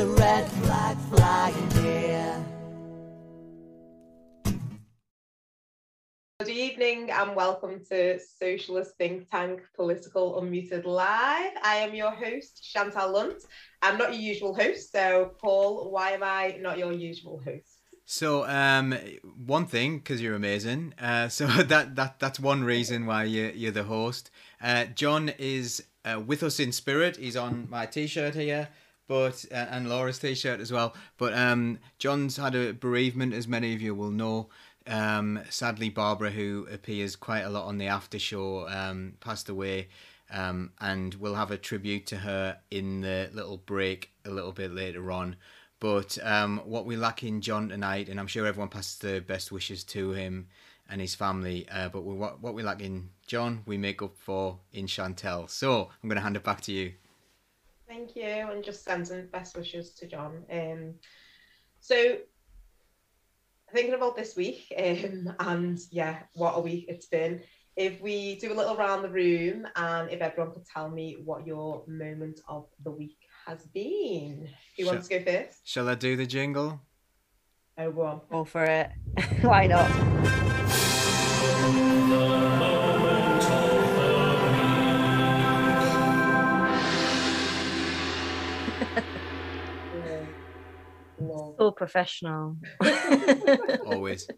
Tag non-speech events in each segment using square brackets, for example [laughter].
the red flag flying here. Good evening and welcome to Socialist Think Tank Political Unmuted Live. I am your host, Chantelle Lunt. I'm not your usual host, so Paul, why am I not your usual host? So, um, one thing because you're amazing. Uh, so [laughs] that that that's one reason why you you're the host. Uh, John is uh, with us in spirit. He's on my T-shirt here, but uh, and Laura's T-shirt as well. But um, John's had a bereavement, as many of you will know. Um, sadly, Barbara, who appears quite a lot on the after show, um, passed away. Um, and we'll have a tribute to her in the little break a little bit later on. But um, what we lack in John tonight, and I'm sure everyone passes the best wishes to him and his family. Uh, but we, what, what we lack in John, we make up for in Chantelle. So I'm going to hand it back to you. Thank you, and just sending best wishes to John. Um, so thinking about this week, um, and yeah, what a week it's been. If we do a little round the room, and if everyone could tell me what your moment of the week has been. Who wants to go first? Shall I do the jingle? Oh, go on. Go for it. [laughs] Why not? So professional. [laughs] Always.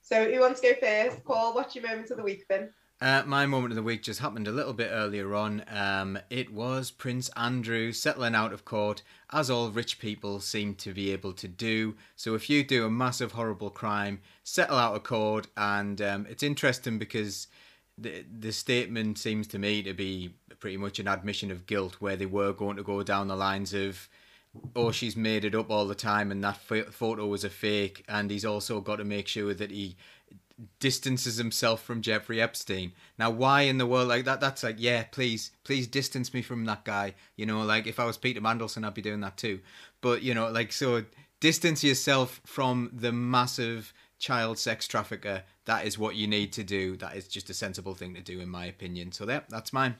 So who wants to go first? Paul, what's your moment of the week then? Uh, my moment of the week just happened a little bit earlier on. Um, it was Prince Andrew settling out of court, as all rich people seem to be able to do. So if you do a massive, horrible crime, settle out of court, and um, it's interesting because the the statement seems to me to be pretty much an admission of guilt, where they were going to go down the lines of. Oh, she's made it up all the time, and that photo was a fake. And he's also got to make sure that he distances himself from Jeffrey Epstein. Now, why in the world like that? That's like, yeah, please, please distance me from that guy. You know, like if I was Peter Mandelson, I'd be doing that too. But you know, like so, distance yourself from the massive child sex trafficker. That is what you need to do. That is just a sensible thing to do, in my opinion. So there, that's mine.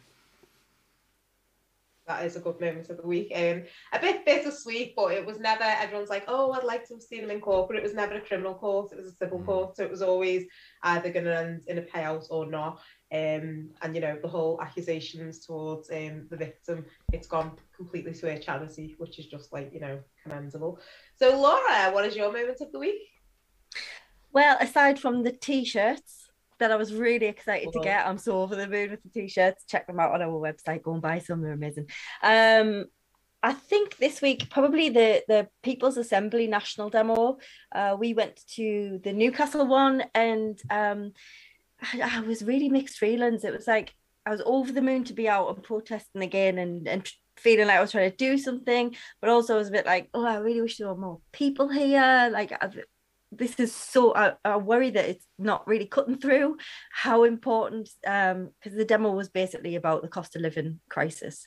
That is a good moment of the week. Um, a bit bittersweet, but it was never, everyone's like, oh, I'd like to have seen him in court, but it was never a criminal court, it was a civil Mm. court. So it was always either going to end in a payout or not. Um, and, you know, the whole accusations towards um, the victim, it's gone completely to a charity, which is just like, you know, commendable. So, Laura, what is your moment of the week? Well, aside from the t-shirts that I was really excited to get, I'm so over the moon with the t-shirts. Check them out on our website. Go and buy some; they're amazing. Um, I think this week probably the the People's Assembly national demo. Uh, we went to the Newcastle one, and um, I, I was really mixed feelings. It was like I was over the moon to be out and protesting again, and and feeling like I was trying to do something, but also I was a bit like, oh, I really wish there were more people here. Like I've this is so I, I worry that it's not really cutting through how important um because the demo was basically about the cost of living crisis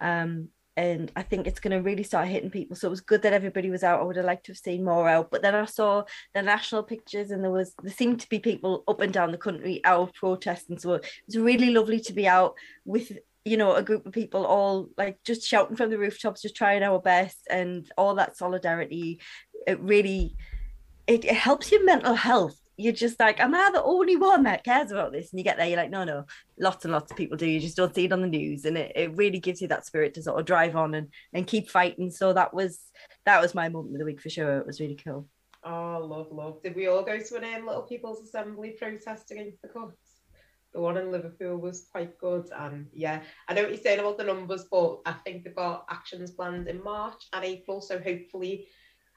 um and I think it's going to really start hitting people. So it was good that everybody was out. I would have liked to have seen more out, but then I saw the national pictures, and there was there seemed to be people up and down the country out protesting. So it was really lovely to be out with you know a group of people all like just shouting from the rooftops, just trying our best, and all that solidarity. It really it, it helps your mental health. You're just like, am I the only one that cares about this? And you get there, you're like, no, no, lots and lots of people do. You just don't see it on the news, and it, it really gives you that spirit to sort of drive on and and keep fighting. So that was that was my moment of the week for sure. It was really cool. Oh, love, love. Did we all go to an um, Little People's Assembly protest against the cuts? The one in Liverpool was quite good. And yeah, I know what you're saying about the numbers, but I think they've got actions planned in March and April. So hopefully,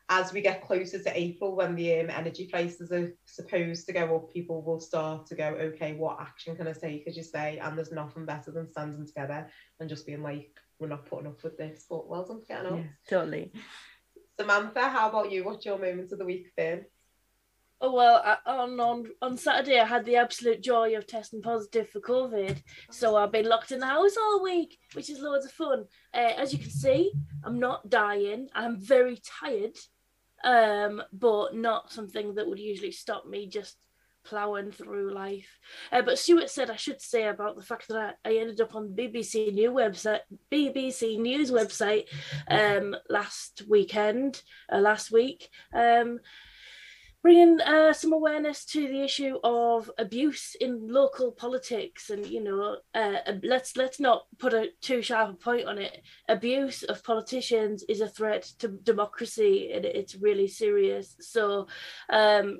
as we get closer to April, when the um, energy prices are supposed to go up, people will start to go, okay, what action can I take, as you say? And there's nothing better than standing together and just being like, we're not putting up with this. But well done for getting up. Yeah, totally. Samantha, how about you? What's your moment of the week then? Oh well, I, on on on Saturday I had the absolute joy of testing positive for COVID, so I've been locked in the house all week, which is loads of fun. Uh, as you can see, I'm not dying. I'm very tired, um, but not something that would usually stop me just plowing through life. Uh, but Stuart said I should say about the fact that I, I ended up on BBC News website, BBC News website, um, last weekend, uh, last week. Um, bringing uh, some awareness to the issue of abuse in local politics and you know uh, let's let's not put a too sharp a point on it. Abuse of politicians is a threat to democracy and it's really serious. So um,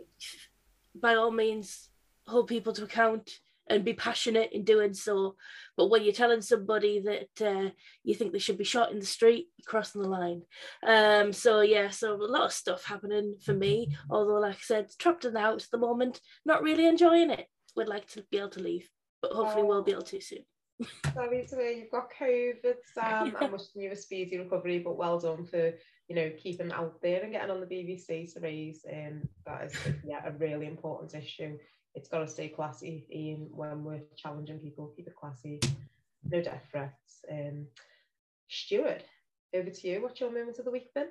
by all means hold people to account and be passionate in doing so. But when you're telling somebody that uh, you think they should be shot in the street, you're crossing the line. Um, so yeah, so a lot of stuff happening for me. Although, like I said, trapped in the house at the moment, not really enjoying it. Would like to be able to leave, but hopefully we'll be able to soon. [laughs] Sorry to hear you've got COVID, Sam. [laughs] I'm wishing you a speedy recovery, but well done for you know keeping out there and getting on the BBC to raise um, that is yeah a really important issue it's got to stay classy Ian, when we're challenging people. Keep it classy, no death threats. Um, Stuart, over to you. What's your moment of the week then?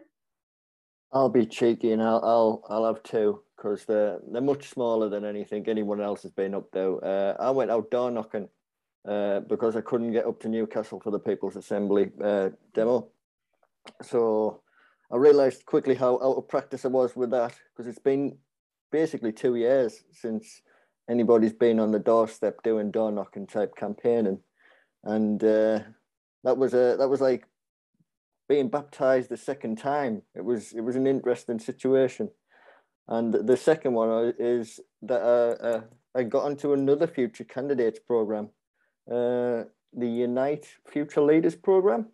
I'll be cheeky and I'll I'll, I'll have two because they're they're much smaller than anything anyone else has been up to. Uh, I went out door knocking uh, because I couldn't get up to Newcastle for the People's Assembly uh, demo. So I realised quickly how out of practice I was with that because it's been basically two years since anybody's been on the doorstep doing door knocking type campaigning, and uh, that was a that was like being baptized the second time. It was it was an interesting situation, and the second one is that uh, uh, I got onto another future candidates program, uh, the Unite Future Leaders program,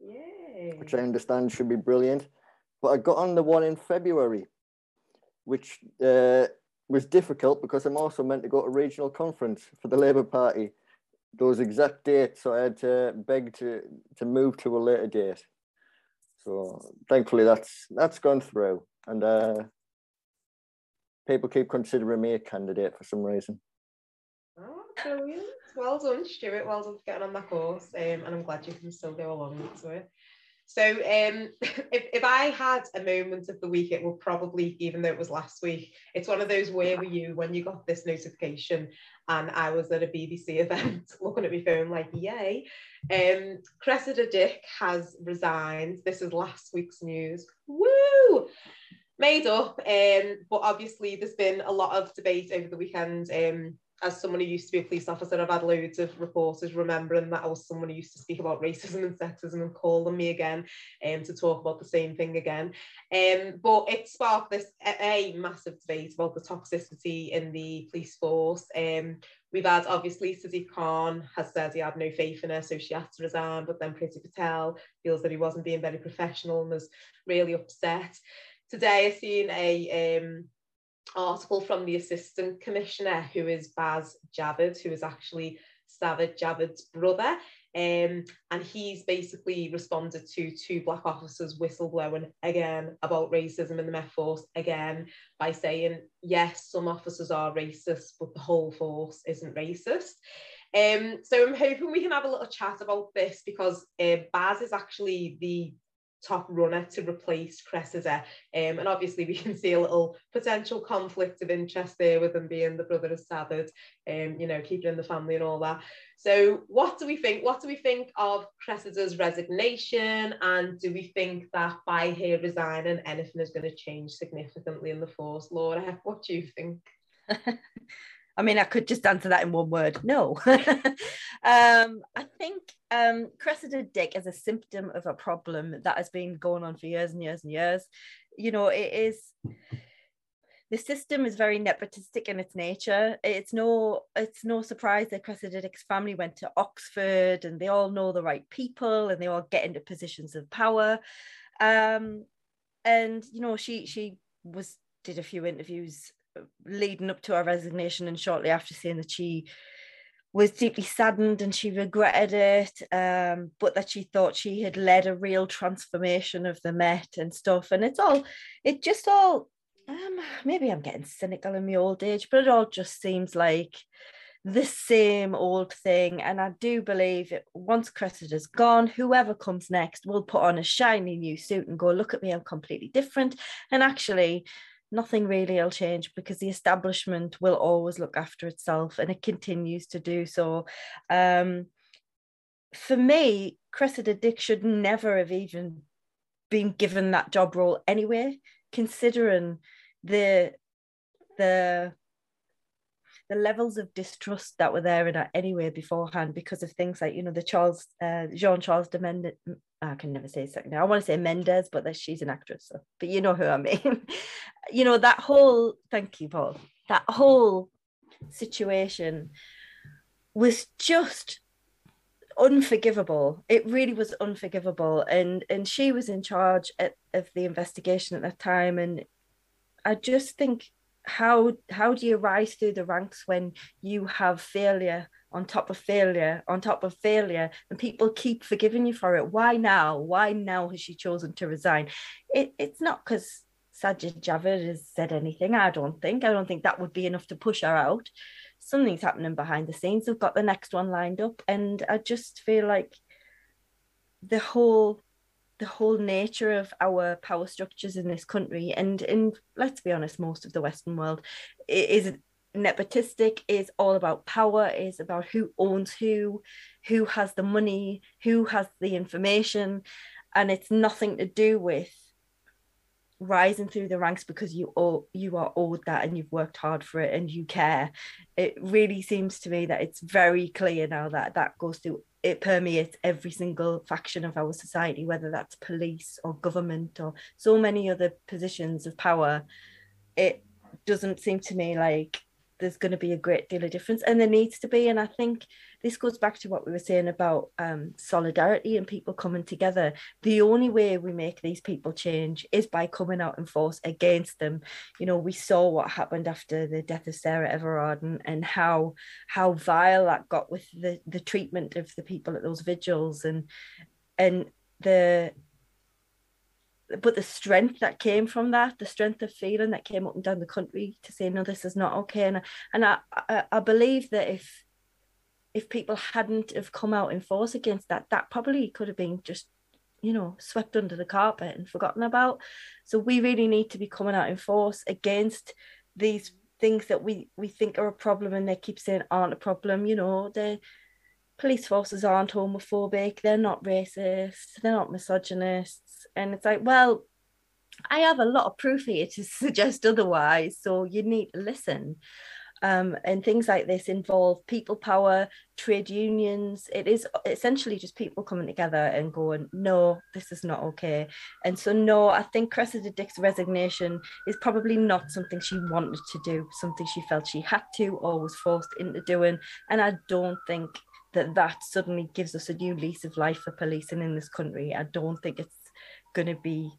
Yay. which I understand should be brilliant. But I got on the one in February, which uh, was difficult because I'm also meant to go to regional conference for the Labour Party. Those exact dates, so I had to beg to to move to a later date. So thankfully, that's that's gone through, and uh, people keep considering me a candidate for some reason. Oh, brilliant! Well done, Stuart. Well done for getting on that course, um, and I'm glad you can still go along to it. So um, [laughs] if, if I had a moment of the week, it would probably, even though it was last week, it's one of those where were you when you got this notification and I was at a BBC [laughs] event looking at my phone like, yay. Um, Cressida Dick has resigned. This is last week's news. Woo! Made up, um, but obviously there's been a lot of debate over the weekend um, as someone who used to be a police officer, I've had loads of reporters remembering that I was someone who used to speak about racism and sexism and calling me again um, to talk about the same thing again. Um, but it sparked this a, massive debate about the toxicity in the police force. Um, we've had obviously Sadiq Khan has said he had no faith in her, so she has to resign. But then Priti Patel feels that he wasn't being very professional and was really upset. Today, I've seen a um, article from the assistant commissioner, who is Bas Javid, who is actually Sajid Javid's brother. Um, and he's basically responded to two black officers whistleblowing again about racism in the Met Force again by saying, yes, some officers are racist, but the whole force isn't racist. Um, so I'm hoping we can have a little chat about this because uh, Bas is actually the top runner to replace Cressida. Um, and obviously we [laughs] can see a little potential conflict of interest there with them being the brother of Sajid, um, you know, keeping in the family and all that. So what do we think? What do we think of Cressida's resignation? And do we think that by her resigning, anything is going to change significantly in the force? Laura, what do you think? [laughs] I mean, I could just answer that in one word. No. [laughs] um, I think um, Cressida Dick is a symptom of a problem that has been going on for years and years and years. You know, it is the system is very nepotistic in its nature. It's no it's no surprise that Cressida Dick's family went to Oxford and they all know the right people and they all get into positions of power. Um, and you know, she she was did a few interviews leading up to her resignation and shortly after saying that she was deeply saddened and she regretted it, um, but that she thought she had led a real transformation of the Met and stuff. And it's all, it just all, um, maybe I'm getting cynical in my old age, but it all just seems like the same old thing. And I do believe it, once Cressida's gone, whoever comes next will put on a shiny new suit and go, look at me, I'm completely different. And actually, nothing really will change because the establishment will always look after itself and it continues to do so. Um, for me, Cressida Dick should never have even been given that job role anyway, considering the the the levels of distrust that were there in her anyway beforehand because of things like you know the Charles uh, Jean Charles de Mendes I can never say second I want to say Mendes but that she's an actress so, but you know who I mean. [laughs] You know that whole thank you Paul. That whole situation was just unforgivable. It really was unforgivable. And and she was in charge at, of the investigation at that time. And I just think how how do you rise through the ranks when you have failure on top of failure on top of failure and people keep forgiving you for it? Why now? Why now has she chosen to resign? It, it's not because Sajid Javid has said anything I don't think. I don't think that would be enough to push her out. Something's happening behind the scenes. They've got the next one lined up and I just feel like the whole the whole nature of our power structures in this country and in let's be honest most of the western world is nepotistic is all about power is about who owns who who has the money who has the information and it's nothing to do with rising through the ranks because you owe, you are owed that and you've worked hard for it and you care. It really seems to me that it's very clear now that that goes through it permeates every single faction of our society, whether that's police or government or so many other positions of power. It doesn't seem to me like there's going to be a great deal of difference and there needs to be and i think this goes back to what we were saying about um, solidarity and people coming together. The only way we make these people change is by coming out in force against them. You know we saw what happened after the death of sarah everard and, and how how vile that got with the the treatment of the people at those vigils and and the but the strength that came from that, the strength of feeling that came up and down the country to say no, this is not okay, and and I I, I believe that if if people hadn't have come out in force against that, that probably could have been just you know swept under the carpet and forgotten about. So we really need to be coming out in force against these things that we we think are a problem and they keep saying aren't a problem. You know, the police forces aren't homophobic, they're not racist, they're not misogynists and it's like, well, I have a lot of proof here to [laughs] suggest otherwise. So you need to listen. Um, and things like this involve people power, trade unions. It is essentially just people coming together and going, no, this is not okay. And so, no, I think Cressida Dick's resignation is probably not something she wanted to do, something she felt she had to or was forced into doing. And I don't think that that suddenly gives us a new lease of life for policing in this country. I don't think it's going to be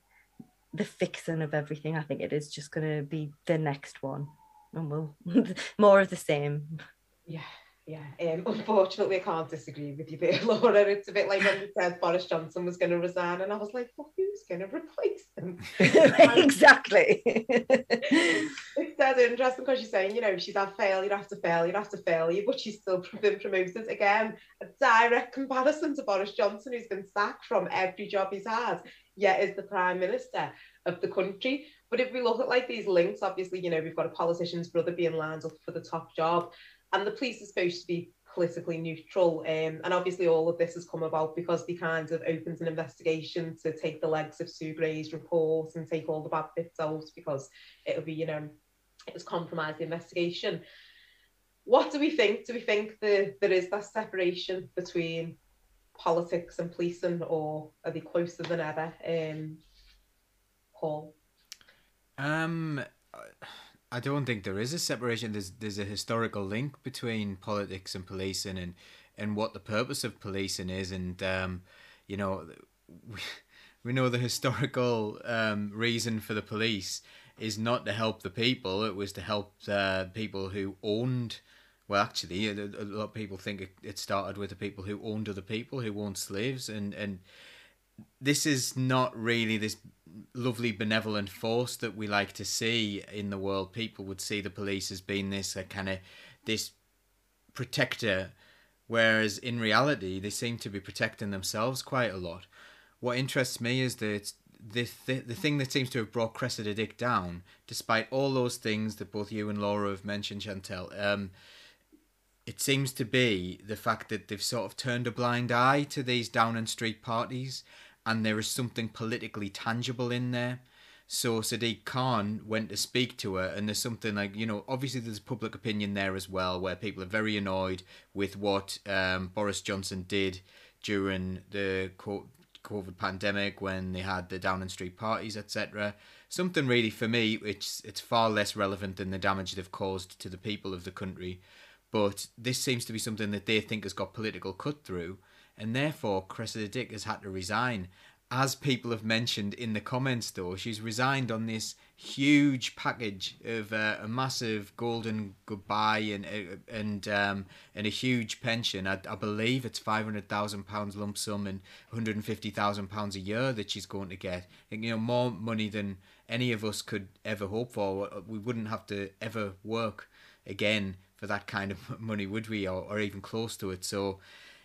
the fixing of everything. I think it is just going to be the next one, and we'll [laughs] more of the same. Yeah, yeah. Um, [laughs] unfortunately, I can't disagree with you there, [laughs] Laura. It's a bit like when you [laughs] said Boris Johnson was going to resign, and I was like, well, who's going to replace him? exactly. it's dead interesting because you're saying, you know, she's had failure after failure after failure, but she's still been promoted. Again, a direct comparison to Boris Johnson, who's been sacked from every job he's had, yet is the Prime Minister of the country. But if we look at like these links, obviously, you know, we've got a politician's brother being lined up for the top job, and the police are supposed to be politically neutral. Um, and obviously, all of this has come about because they kind of opened an investigation to take the legs of Sue Gray's report and take all the bad bits out because it'll be, you know, it was compromised the investigation. What do we think? Do we think that there is that separation between politics and policing, or are they closer than ever? Um, Paul. Um, I don't think there is a separation. There's there's a historical link between politics and policing, and and what the purpose of policing is, and um, you know, [laughs] we, we know the historical um, reason for the police is not to help the people. It was to help uh, people who owned well, actually, a, a lot of people think it, it started with the people who owned other people, who owned slaves, and and this is not really this lovely benevolent force that we like to see in the world. People would see the police as being this uh, kind of this protector, whereas in reality they seem to be protecting themselves quite a lot. What interests me is that the, th- the thing that seems to have brought Cressida Dick down, despite all those things that both you and Laura have mentioned, Chantelle, um, it seems to be the fact that they've sort of turned a blind eye to these Downing Street parties, and there is something politically tangible in there. So Sadiq Khan went to speak to her, and there's something like you know, obviously there's public opinion there as well, where people are very annoyed with what um, Boris Johnson did during the COVID pandemic when they had the Downing Street parties, etc. Something really for me, it's it's far less relevant than the damage they've caused to the people of the country, but this seems to be something that they think has got political cut through, and therefore Cressida Dick has had to resign. As people have mentioned in the comments though she's resigned on this huge package of uh, a massive golden goodbye and uh, and um, and a huge pension. I, I believe it's 500,000 pounds lump sum and 150,000 pounds a year that she's going to get. And, you know more money than any of us could ever hope for. We wouldn't have to ever work again for that kind of [laughs] money would we? Or, or even close to it. So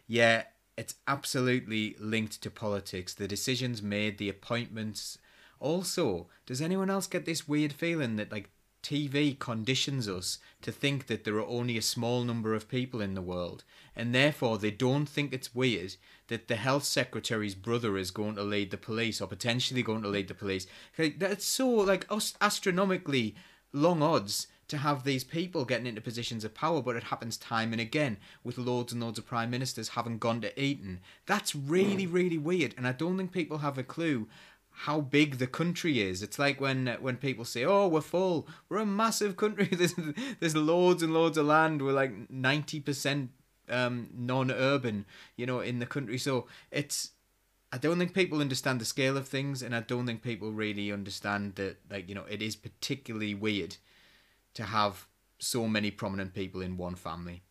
yeah it's absolutely linked to politics. The decisions made, the appointments. Also, does anyone else get this weird feeling that like TV conditions us to think that there are only a small number of people in the world, and therefore they don't think it's weird that the health secretary's brother is going to lead the police or potentially going to lead the police. That's so like astronomically long odds to have these people getting into positions of power, but it happens time and again with loads and loads of prime ministers having gone to Eton. That's really, really weird, and I don't think people have a clue how big the country is. It's like when when people say, "Oh, we're full. We're a massive country. [laughs] There's there's loads and loads of land. We're like ninety percent um, non-urban, you know, in the country." So it's I don't think people understand the scale of things, and I don't think people really understand that, like, you know, it is particularly weird to have so many prominent people in one family.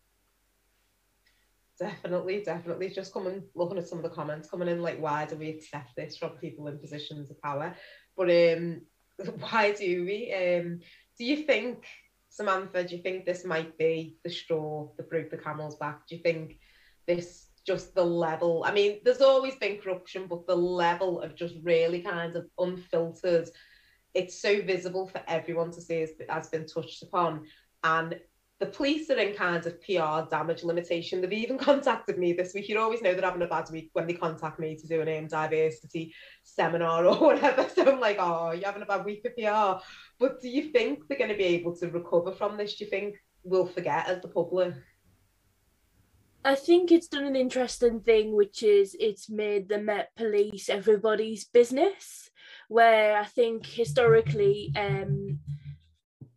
Definitely, definitely. Just coming looking at some of the comments coming in, like why do we accept this from people in positions of power? But um, [laughs] why do we? Um, do you think, Samantha? Do you think this might be the straw that broke the camel's back? Do you think this just the level? I mean, there's always been corruption, but the level of just really kind of unfiltered it's so visible for everyone to see as has been touched upon. And the police are in kind of PR damage limitation. They've even [laughs] contacted me this week. You always know they're having a bad week when they contact me to do an AIM diversity seminar or [laughs] whatever. So I'm like, oh, you're having a bad week for PR. But do you think they're going to be able to recover from this? Do you think we'll forget as the public? I think it's done an interesting thing, which is it's made the Met Police everybody's business where I think historically, um,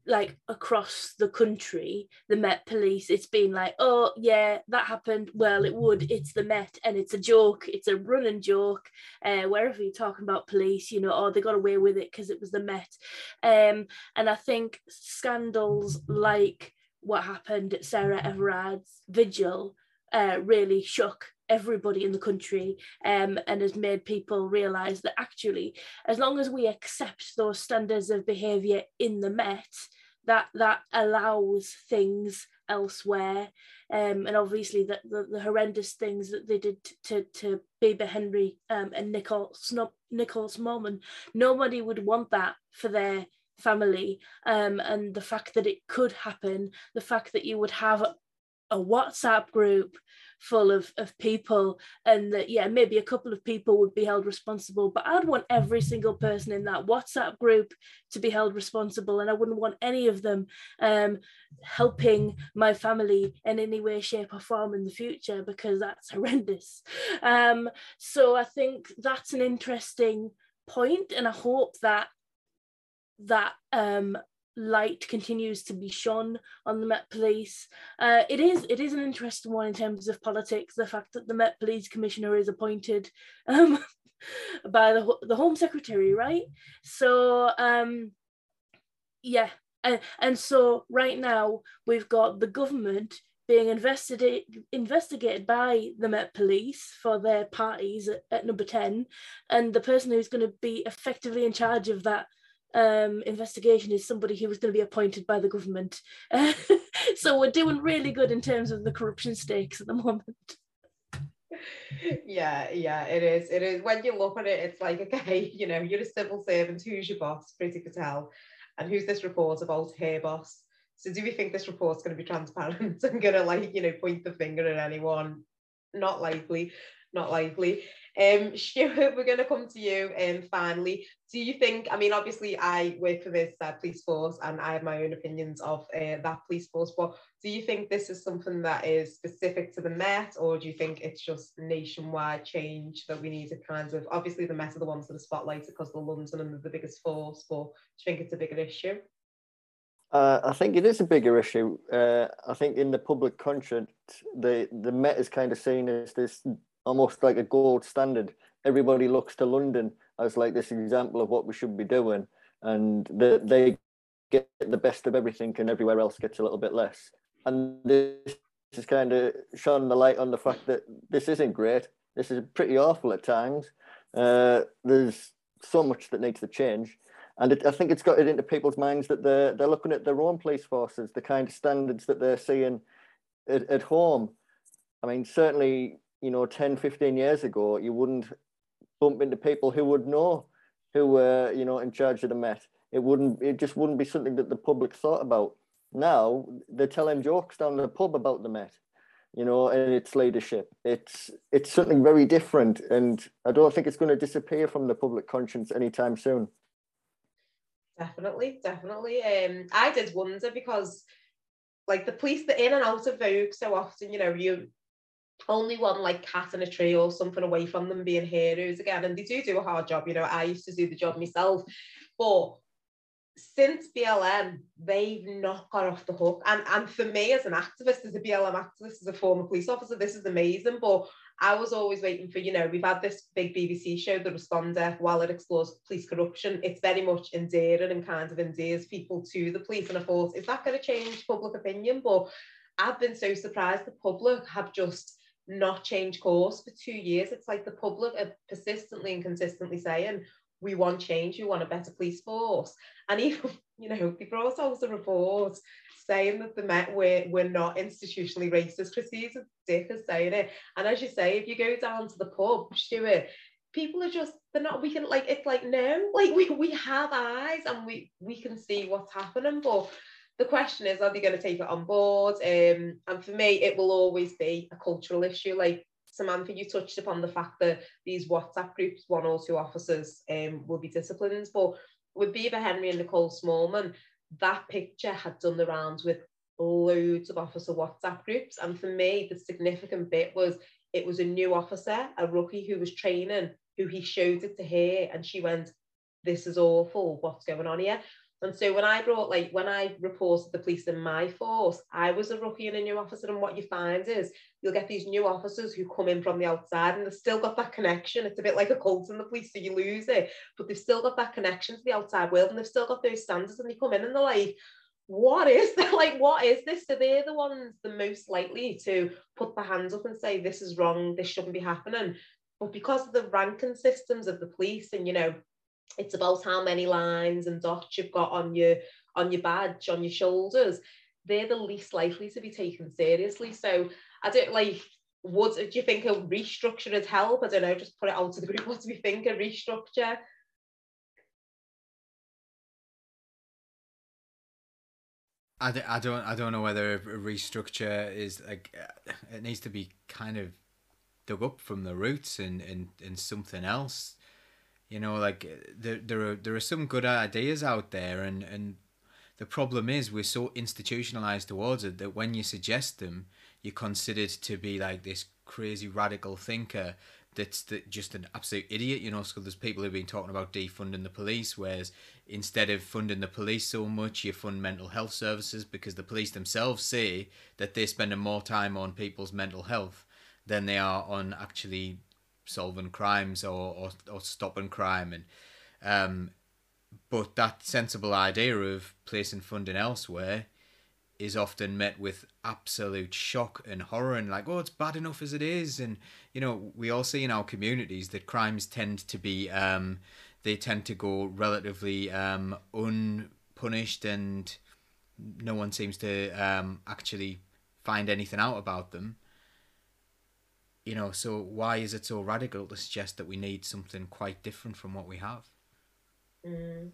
like across the country, the Met Police, it's been like, oh yeah, that happened. Well, it would. It's the Met, and it's a joke. It's a running joke. Uh, wherever you're talking about police, you know, oh they got away with it because it was the Met. Um, and I think scandals like what happened at Sarah Everard's vigil uh, really shook everybody in the country um, and has made people realise that actually, as long as we accept those standards of behaviour in the Met, that that allows things elsewhere. Um, and obviously the, the, the, horrendous things that they did to, to Bibaa Henry um, and Nicole Smallman, and nobody would want that for their family. Um, and the fact that it could happen, the fact that you would have a WhatsApp group full of, of people and that yeah maybe a couple of people would be held responsible but i'd want every single person in that whatsapp group to be held responsible and i wouldn't want any of them um, helping my family in any way shape or form in the future because that's [laughs] horrendous. Um, so i think that's an interesting point and i hope that that um, light continues to be shone on the Met Police. Uh, it is it is an interesting one in terms of politics. The fact that the Met Police Commissioner is appointed um, [laughs] by the the Home Secretary, right? So um, yeah, and and so right now we've got the government being investigated investigated by the Met Police for their parties at, at number 10 and the person who's going to be effectively in charge of that um, investigation is somebody who was going to be appointed by the government. [laughs] so we're doing really good in terms of the corruption stakes at the moment. [laughs] yeah, yeah, it is. It is. When you look at it, it's like, okay, [laughs] you know, you're a civil servant. Who's your boss? Priti Patel. And who's this report about her boss? So do we think this report's going to be transparent and going to like, you know, point the finger at anyone? Not likely, not likely. Um, [laughs] Stuart, we're going to come to you um, finally. Do you think, I mean, obviously I work for this uh, police force and I have my own opinions of uh, that police force, but do you think this is something that is specific to the Met or do you think it's just nationwide change that we need to kind of, obviously the Met are the ones that are spotlighted because they're London and the biggest force, but do you think it's a bigger issue? Uh, I think it is a bigger issue. Uh, I think in the public conscience, the the Met is kind of seen as this almost like a gold standard. Everybody looks to London as like this example of what we should be doing, and the, they get the best of everything, and everywhere else gets a little bit less. And this is kind of shone the light on the fact that this isn't great. This is pretty awful at times. Uh, there's so much that needs to change. And it, I think it's got it into people's minds that they're, they're looking at their own police forces, the kind of standards that they're seeing at, at home. I mean, certainly you know 10 15 years ago you wouldn't bump into people who would know who were you know in charge of the met. It wouldn't it just wouldn't be something that the public thought about. Now they're telling jokes down the pub about the met you know and its leadership. It's it's something very different and i don't think it's going to disappear from the public conscience anytime soon. Definitely definitely. Um i did wonder because like the police the in and out of vogue so often you know you only one like cat in a tree or something away from them being heroes again. And they do do a hard job. You know, I used to do the job myself. But since BLM, they've not got off the hook. And, and for me as an activist, as a BLM activist, as a former police officer, this is amazing. But I was always waiting for, you know, we've had this big BBC show, The Responder, while it explores police corruption. It's very much endearing and kind of endears people to the police. And I thought, is that going to change public opinion? But I've been so surprised the public have just not change course for two years. It's like the public are persistently and consistently saying, we want change, we want a better police force. And even, [laughs] you know, they brought out a report saying that the Met were, were not institutionally racist. Cressida Dick is saying it. And as you say, if you go down to the pub, Stuart, people are just they're not we can like it's like no like we we have eyes and we we can see what's happening but the question is, are they going to take it on board? Um, and for me, it will always be a cultural issue. Like Samantha, you touched upon the fact that these WhatsApp groups, one or two officers um, will be disciplined. But with Bibaa Henry and Nicole Smallman, that picture had done the rounds with loads of officer WhatsApp groups. And for me, the significant bit was it was a new officer, a rookie who was training, who he showed it to her, and she went, This is awful, what's going on here? And so when I brought, like, when I reported the police in my force, I was a rookie and a new officer. And what you find is you'll get these new officers who come in from the outside and they've still got that connection. It's a bit like a cult in the police, so you lose it, but they've still got that connection to the outside world and they've still got those standards. And they come in and they're like, what is that? [laughs] Like, what is this? So they're the ones the most likely to put their hands up and say, this is wrong, this shouldn't be happening. But because of the ranking systems of the police and, you know, it's about how many lines and dots you've got on your on your badge on your shoulders. They're the least likely to be taken seriously. So i don't like would do you think a restructure would help? I don't know just put it out to the group. [laughs] What do we think a restructure? I, I don't I don't know whether a restructure is like it needs to be kind of dug up from the roots and and, and something else you know, like eh, there there are there are some good ideas out there, and and the problem is we're so institutionalized towards it that when you suggest them, you're considered to be like this crazy radical thinker that's the, just an absolute idiot. You know, so there's people who've been talking about defunding the police, whereas instead of funding the police so much, you fund mental health services because the police themselves say that they're spending more time on people's mental health than they are on actually solving crimes or, or, or stopping crime. And um, but that sensible idea of placing funding elsewhere is often met with absolute shock and horror and like oh it's bad enough as it is. And you know we all see in our communities that crimes tend to be um, they tend to go relatively um, unpunished and no one seems to um, actually find anything out about them you know, so why is it so radical to suggest that we need something quite different from what we have? Mm.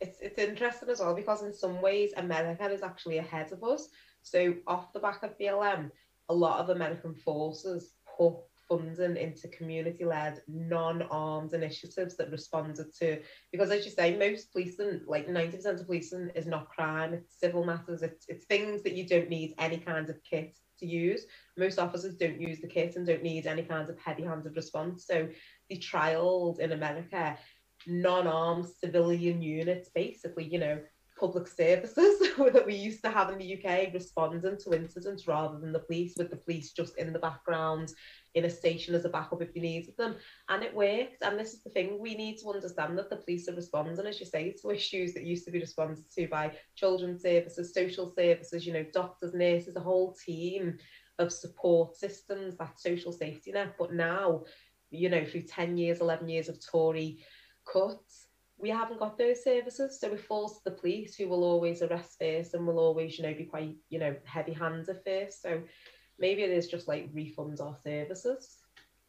It's it's interesting as well because in some ways America is actually ahead of us. So off the back of BLM, a lot of American forces put funding into community-led, non-armed initiatives that responded to because as you say, most policing, like 90% of policing is not crime, it's civil matters, it's it's things that you don't need any kind of kit to use. Most officers don't use the kit and don't need any kind of heavy-handed response. So they trialed in America non-armed civilian units, basically, you know, public services [laughs] that we used to have in the UK responding to incidents rather than the police, with the police just in the background in a station as a backup if you needed them. And it worked. And this is the thing we need to understand that the police are responding, as you say, to issues that used to be responded to by children's services, social services, you know, doctors, nurses, a whole team of support systems, that social safety net. But now, you know, through 10 years, 11 years of Tory cuts, we haven't got those services. So it falls to the police who will always arrest first and will always, you know, be quite, you know, heavy handed first. So maybe it is just like refunds our services.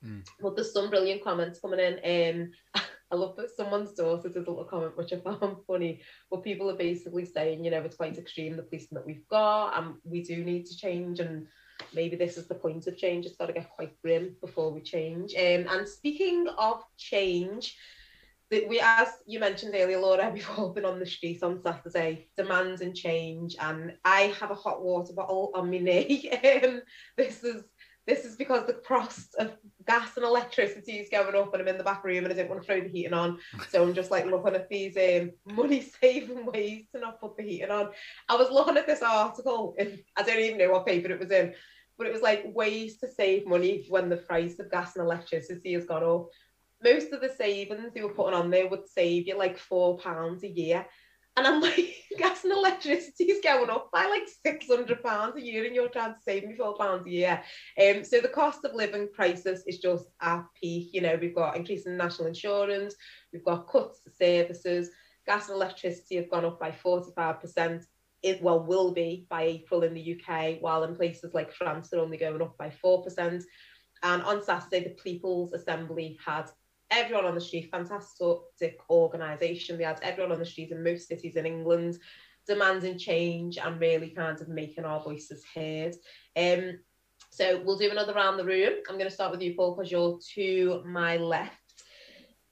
Mm. But there's some brilliant comments coming in. Um, [laughs] I love that someone's daughter did a little comment, which I found [laughs] funny. But people are basically saying, you know, it's quite extreme the policing that we've got, and we do need to change. And maybe this is the point of change. It's got to get quite grim before we change. Um, and speaking of change, we, as you mentioned earlier, Laura, [laughs] we've all been on the street on Saturday, demands and change, and I have a hot water bottle on my knee. [laughs] um, this is this is because the cost of gas and electricity is going up, and I'm in the back room and I don't want to throw the heating on, so I'm just like looking at these um, money saving [laughs] ways to not put the heating on. I was looking at this article, and I don't even know what paper it was in, but it was like ways to save money when the price of gas and electricity has gone up most of the savings they were putting on there would save you like four pounds a year. And I'm [laughs] like, gas and electricity is going up by like six hundred pounds a year, and you're trying to save me four pounds a year. Um, so the cost of living crisis is just at peak. You know, we've got increasing national insurance, we've got cuts to services, gas and electricity have gone up by forty five percent. It well will be by April in the UK, while in places like France they're only going up by four percent. And on Saturday, the People's Assembly had everyone on the street, fantastic organisation. They had everyone on the street in most cities in England demanding change and really kind of making our voices heard. Um, so we'll do another round the room. I'm going to start with you, Paul, because you're to my left.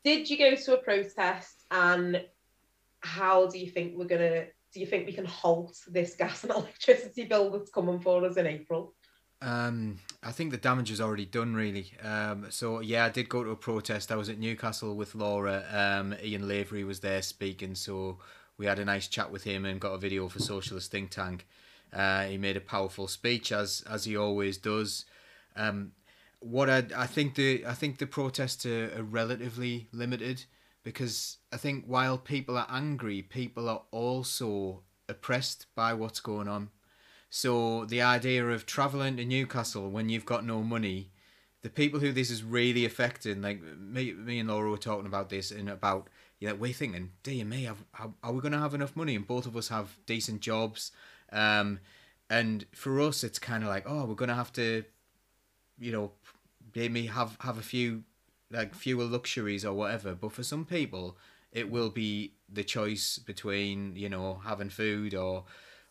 Did you go to a protest and how do you think we're going to, do you think we can halt this gas and [laughs] electricity bill that's coming for us in April? Um, I think the damage is already done, really. Um, so yeah, I did go to a protest. I was at Newcastle with Laura. Um, Ian Lavery was there speaking, so we had a nice chat with him and got a video for Socialist Think Tank. Uh, he made a powerful speech, as as he always does. Um, what I I think the I think the protests are, are relatively limited because I think while people are angry, people are also oppressed by what's going on. So the idea of traveling to Newcastle when you've got no money, the people who this is really affecting, like me, me and Laura were talking about this and about, you know, we're thinking, dear me, have, how, are we going to have enough money? And both of us have decent jobs. Um, and for us, it's kind of like, oh, we're going to have to, you know, maybe have, have a few, like fewer luxuries or whatever. But for some people, it will be the choice between, you know, having food or,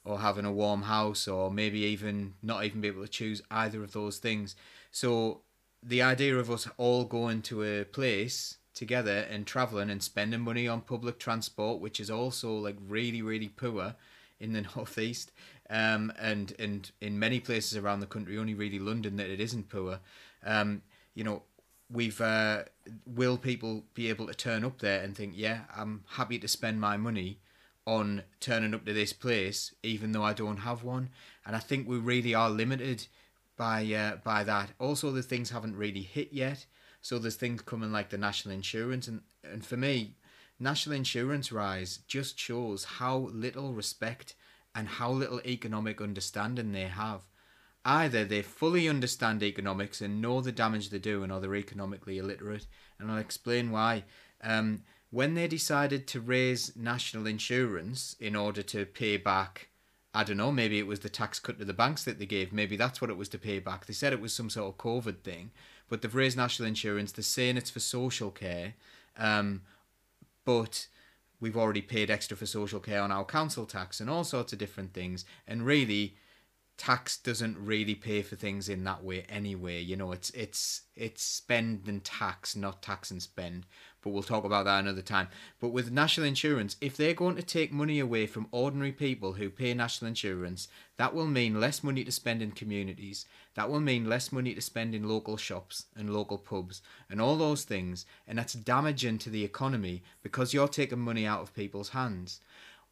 or having a warm house or maybe even not even be able to choose either of those things. So the idea of us all going to a place together and traveling and spending money on public transport, which is also like really really poor in the [laughs] northeast, um, and and in many places around the country, only really London that it isn't poor. Um, you know, we've uh, will people be able to turn up there and think, yeah, I'm happy to spend my money on turning up to this place, even though I don't have one. And I think we really are limited by uh, by that. Also, the things haven't really hit yet. So there's things coming like the national insurance, and and for me, national insurance rise just shows how little respect and how little economic understanding they have. Either they fully understand economics and know the damage they're doing, or they're economically illiterate, and I'll explain why. Um, when they decided to raise national insurance in order to pay back I don't know, maybe it was the tax cut to the banks that they gave. Maybe that's what it was to pay back. They said it was some sort of COVID thing, but they've raised national insurance. They're saying it's for social care, um, but we've already paid extra for social care on our council tax and all sorts of different things. And really, tax doesn't really pay for things in that way anyway. You know, it's it's it's spend and tax, not tax and spend. But we'll talk about that another time. But with national insurance, if they're going to take money away from ordinary people who pay national insurance, that will mean less money to spend in communities. That will mean less money to spend in local shops and local pubs and all those things. And that's damaging to the economy because you're taking money out of people's hands.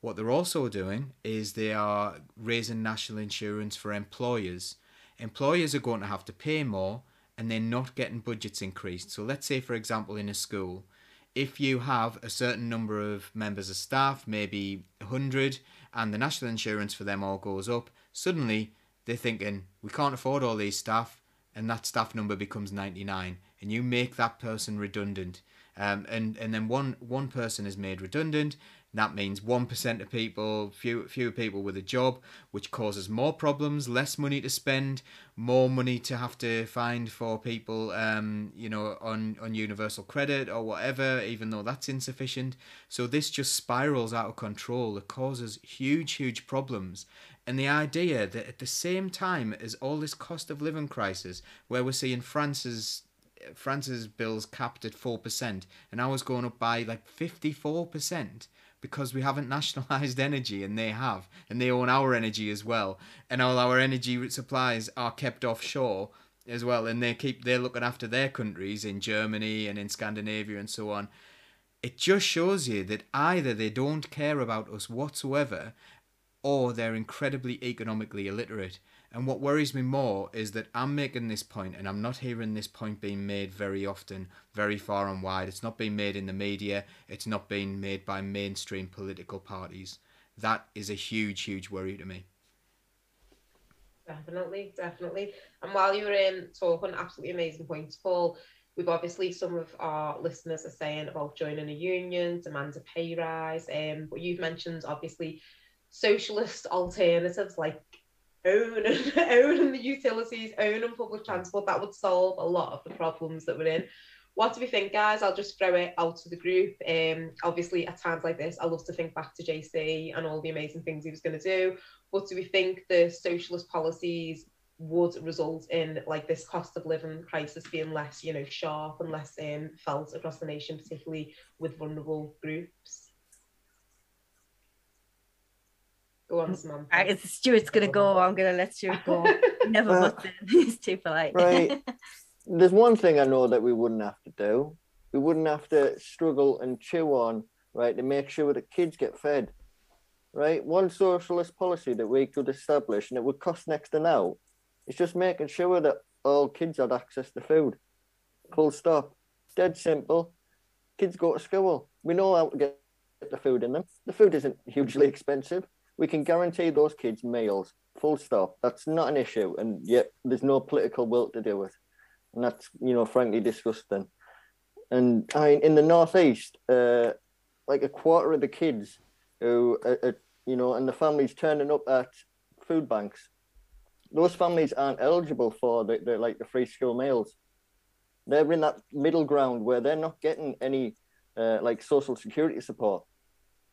What they're also doing is they are raising national insurance for employers. Employers are going to have to pay more and they're not getting budgets increased. So let's say, for example, in a school, if you have a certain number of members of staff, maybe 100, and the national insurance for them all goes up, suddenly they're thinking, we can't afford all these staff, and that staff number becomes 99, and you make that person redundant. Um, and, and then one, one person is made redundant, that means 1% of people, few, fewer people with a job, which causes more problems, less money to spend, more money to have to find for people, um, you know, on, on universal credit or whatever, even though that's insufficient. So this just spirals out of control. It causes huge, huge problems. And the idea that at the same time as all this cost of living crisis, where we're seeing France's France's bills capped at four percent, and ours going up by like fifty four percent because we haven't [laughs] nationalized energy and they have and they own our energy as well. And all our energy supplies are kept offshore as well and they keep they're looking after their countries in Germany and in Scandinavia and so on. It just shows you that either they don't care about us whatsoever or they're incredibly economically illiterate and what worries me more is that I'm making this point and I'm not hearing this point being made very often, very far and wide. It's not being made in the media, it's not being made by mainstream political parties. That is a huge, huge worry to me. Definitely, definitely. And while you were in talking, absolutely amazing points, Paul. We've obviously some of our listeners are saying about joining a union, demand a pay rise. Um, but you've mentioned obviously socialist [laughs] alternatives like owning [laughs] owning the utilities, own and public transport, that would solve a lot of the problems that we're in. What do we think, guys? I'll just throw it out to the group. Um, obviously, at times like this, I love to think back to JC and all the amazing things he was going to do. But do we think the socialist policies would result in like this cost of living crisis being less, you know, sharp and less um, felt across the nation, particularly with vulnerable groups? Go on, Samantha. Right, it's Stuart's gonna go. I'm gonna let Stuart go. [laughs] Never Uh, butts in. He's too polite. Right. [laughs] There's one thing I know that we wouldn't have to do. We wouldn't have to struggle and chew on, right, to make sure that kids get fed. Right? One socialist policy that we could establish and it would cost next to now is just making sure that all kids had access to food. Full stop. Dead simple. Kids go to school. We know how to get the food in them. The food isn't hugely expensive. We can guarantee those kids meals. Full stop. That's not an issue. And yet there's no political will to do it. And that's, you know, frankly disgusting. And I mean, in the northeast, uh, like a quarter of the kids who, are, are, you know, and the families turning up at food banks, those families aren't eligible for the, the like the free school meals. They're in that middle ground where they're not getting any uh, like social security support,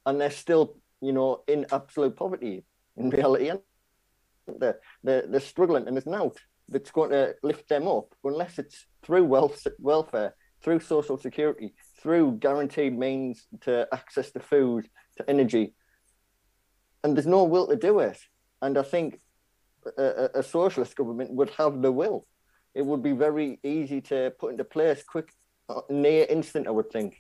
and they're still, you know, in absolute poverty in [laughs] reality. And they're, they're, they're struggling, and there's out that's going to lift them up unless it's through wealth, welfare, through social security, through guaranteed means to access to food, to energy. And there's no will to do it. And I think a, a- a socialist government would have the will. It would be very easy to put into place quick, uh, near instant, I would think.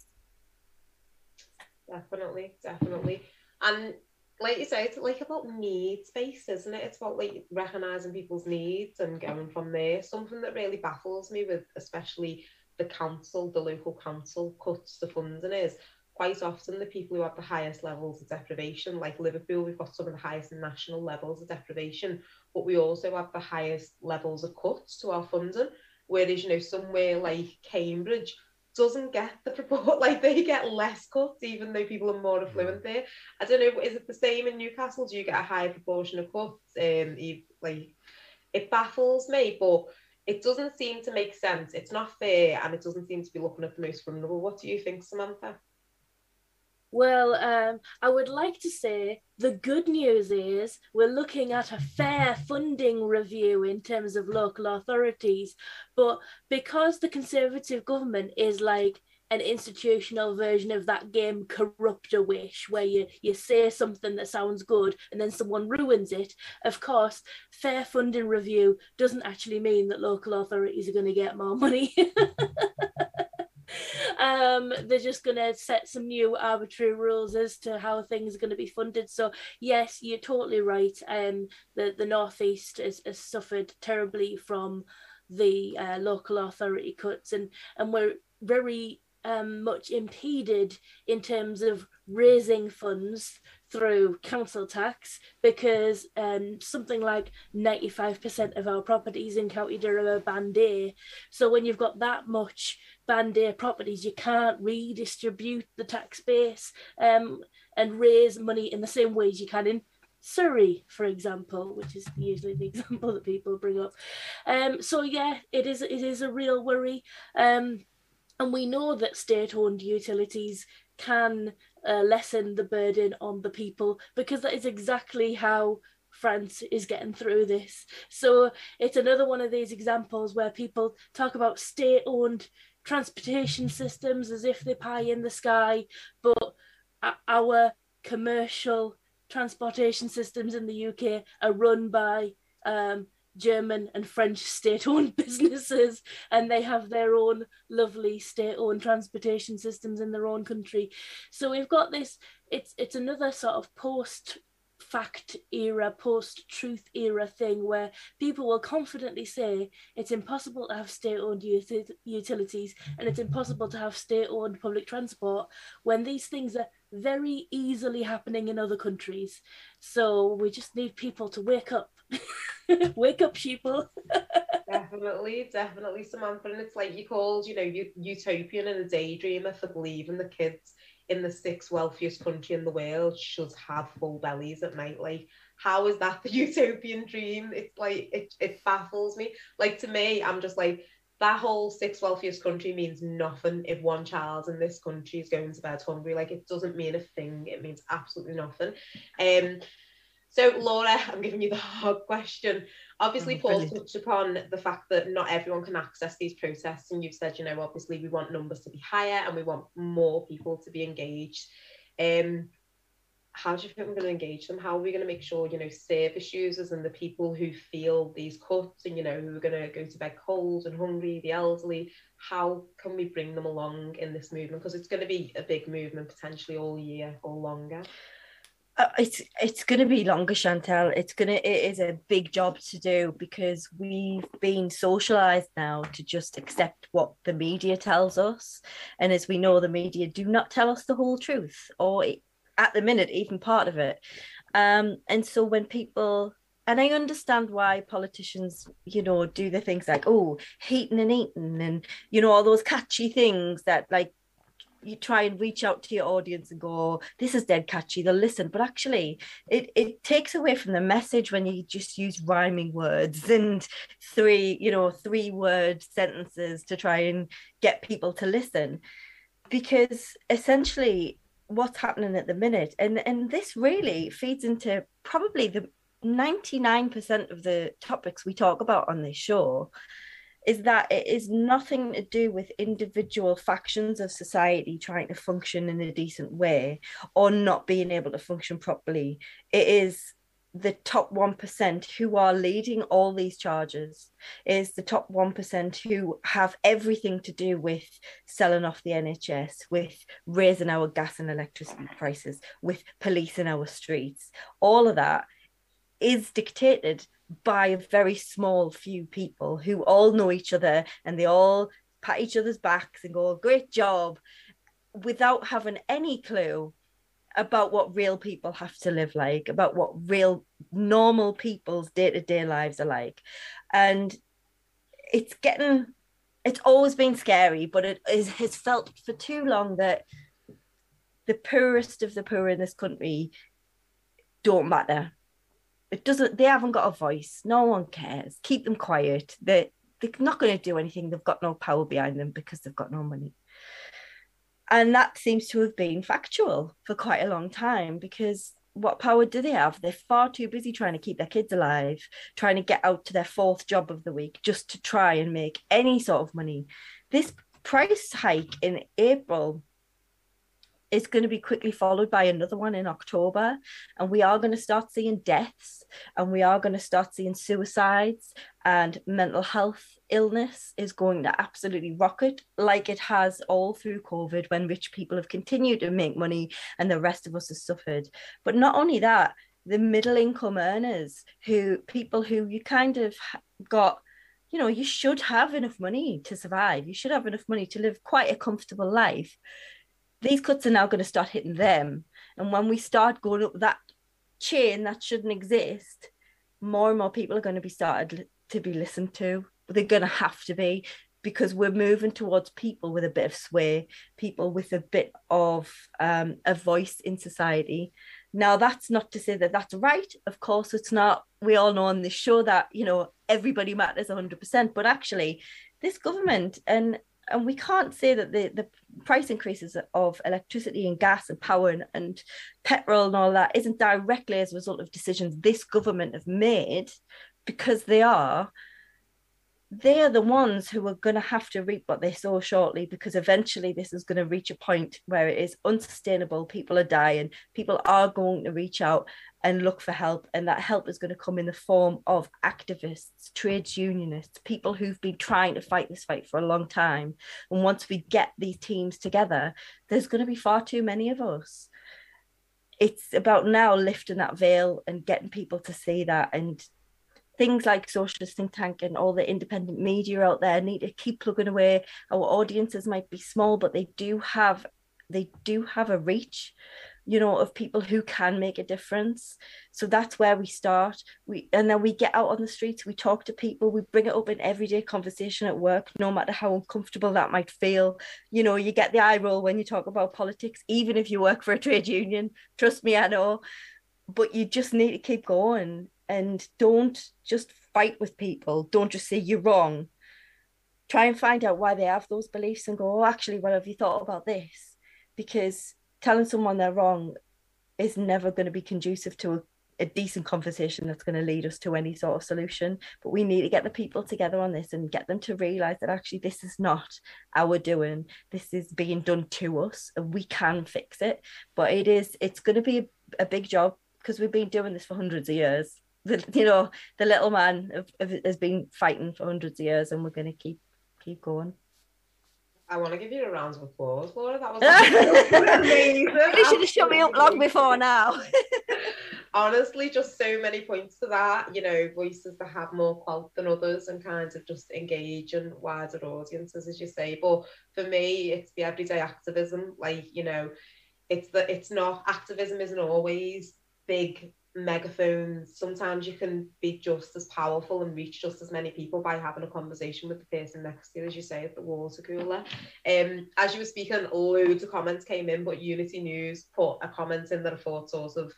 Definitely, definitely. And like you say, it's like about needs based, isn't it? It's about like recognizing people's needs and going from there. Something that really baffles me with especially the council, the local council cuts the funding is quite often the people who have the highest levels of deprivation, like Liverpool, we've got some of the highest national levels of deprivation, but we also have the highest levels of cuts to our funding. Whereas, you know, somewhere like Cambridge, doesn't get the proport [laughs] like they get less cuts even though people are more affluent there. I don't know, is it the same in Newcastle? Do you get a higher proportion of cuts? Um, you, like it baffles me, but it doesn't seem to make sense. It's not fair, and it doesn't seem to be looking at the most vulnerable. What do you think, Samantha? Well, um, I would like to say the good news is we're looking at a fair funding review in terms of local authorities. But because the Conservative government is like an institutional version of that game corrupt a wish where you you say something that sounds good and then someone ruins it of course fair funding review doesn't actually mean that local authorities are going to get more money [laughs] um, they're just going to set some new arbitrary rules as to how things are going to be funded. So yes, you're totally right. Um, the the northeast has, has suffered terribly from the uh, local authority cuts, and and we're very um, much impeded in terms of raising funds through council tax because um, something like 95% of our properties in County Durham are Band A. So when you've got that much Band A properties, you can't redistribute the tax base um, and raise money in the same ways you can in Surrey, for example, which is usually the [laughs] example that people bring up. Um, so yeah, it is it is a real worry. Um, and we know that state-owned utilities can uh, lessen the burden on the people because that is exactly how France is getting through this. So it's another one of these examples where people talk about state-owned transportation systems as if they're pie in the sky, but our commercial transportation systems in the UK are run by um, German and French state owned [laughs] businesses, and they have their own lovely state owned transportation systems in their own country. So we've got this, it's, it's another sort of post fact era, post truth era thing where people will confidently say it's impossible to have state owned utilities and it's impossible to have state owned public transport when these things are very easily happening in other countries. So we just need people to wake up. [laughs] wake up, people definitely, definitely, Samantha. And it's like you called, you know, utopian and a daydreamer for believing the kids in the sixth wealthiest country in the world should have full bellies at night. Like, how is that the [laughs] utopian dream? It's like it, it baffles me. Like to me, I'm just like that whole sixth wealthiest country means nothing if one child in this country is going to bed hungry. Like it doesn't mean a thing. It means absolutely nothing. Um so, Laura, I'm giving you the hard question. Obviously, oh, Paul touched upon the fact that not everyone can access these protests, and you've said, you know, obviously we want numbers to be higher and we want more people to be engaged. Um, how do you think we're going to engage them? How are we going to make sure, you know, service users and the people who feel these cuts and, you know, who are going to go to bed cold and hungry, the elderly, how can we bring them along in this movement? Because it's going to be a big movement potentially all year or longer. Uh, it's it's going to be longer Chantelle it's going to it is a big job to do because we've been socialized now to just accept what the media tells us. And as we know the media do not tell us the whole truth or at the minute even part of it. Um and so when people and I understand why politicians, you know, do the things like, oh, hating and eating and, you know, all those catchy things that like you try and reach out to your audience and go, this is dead catchy, they'll listen. But actually, it, it takes away from the message when you just use rhyming words [laughs] and three, you know, three word sentences to try and get people to listen. Because essentially, what's happening at the minute, and, and this really feeds into probably the 99% of the topics we talk about on this show is that it is nothing to do with individual factions of society trying to function in a decent way or not being able to function properly. It is the top 1% who are leading all these charges is the top 1% who have everything to do with selling off the NHS with raising our gas and electricity prices with police in our streets all of that is dictated by a very small few people who all know each other and they all pat each other's backs and go, great job, without having any clue about what real people have to live like, about what real normal people's day to day lives are like. And it's getting it's always been scary, but it is has felt for too long that the poorest of the poor in this country don't matter. It doesn't. They haven't got a voice. No one cares. Keep them quiet. they're, they're not going to do anything. They've got no power behind them because they've got no money. And that seems to have been factual for quite a long time because what power do they have? They're far too busy trying to keep their kids alive, trying to get out to their fourth job of the week just to try and make any sort of money. This price hike in April is going to be quickly followed by another one in October. And we are going to start seeing deaths and we are going to start seeing suicides and mental health illness is going to absolutely rocket like it has all through COVID when rich people have continued to make money and the rest of us have suffered. But not only that, the middle income earners who people who you kind of got you know you should have enough money to survive you should have enough money to live quite a comfortable life these cuts are now going to start hitting them. And when we start going up that chain that shouldn't exist, more and more people are going to be started to be listened to. They're going to have to be because we're moving towards people with a bit of sway, people with a bit of um, a voice in society. Now, that's not to say that that's right. Of course, it's not. We all know on this show that, you know, everybody matters 100%. But actually, this government and and we can't say that the, the price increases of electricity and gas and power and, and petrol and all that isn't directly as a result of decisions this government have made because they are they're the ones who are going to have to reap what they sow shortly because eventually this is going to reach a point where it is unsustainable people are dying people are going to reach out and look for help. And that help is going to come in the form of activists, trades unionists, people who've been trying to fight this fight for a long time. And once we get these teams together, there's going to be far too many of us. It's about now lifting that veil and getting people to see that. And things like Socialist Think Tank and all the independent media out there need to keep plugging away. Our audiences might be small, but they do have they do have a reach you know of people who can make a difference. So that's where we start. We and then we get out on the streets we talk to people we bring it up in everyday conversation at work no matter how uncomfortable that might feel. You know you get the eye roll when you talk about politics even if you work for a trade union trust me i know. But you just need to keep going and don't just fight with people don't just say you're wrong try and find out why they have those beliefs and go oh actually what have you thought about this because telling someone they're wrong is never going to be conducive to a, a decent conversation that's going to lead us to any sort of solution. But we need to get the people together on this and get them to realize that actually this is not our doing. This is being done to us, and we can fix it. But it is it's going to be a, a big job because we've been doing this for hundreds of years. The, [laughs] you know, the little man has been fighting for hundreds of years, and we're going to keep keep going. I want to give you a round of applause, Laura. That was [laughs] amazing. You should have shut me up long before now. [laughs] Honestly, just so many points to that. You know, voices that have more clout than others and kind of just engage in wider audiences, as you say. But for me, it's the everyday activism. Like, you know, it's that it's not activism isn't always big megaphones sometimes you can be just as powerful and reach just as many people by having a conversation with the person next to you as you say at the water cooler. Um as you were speaking loads of comments came in but unity news put a comment in that I thought sort of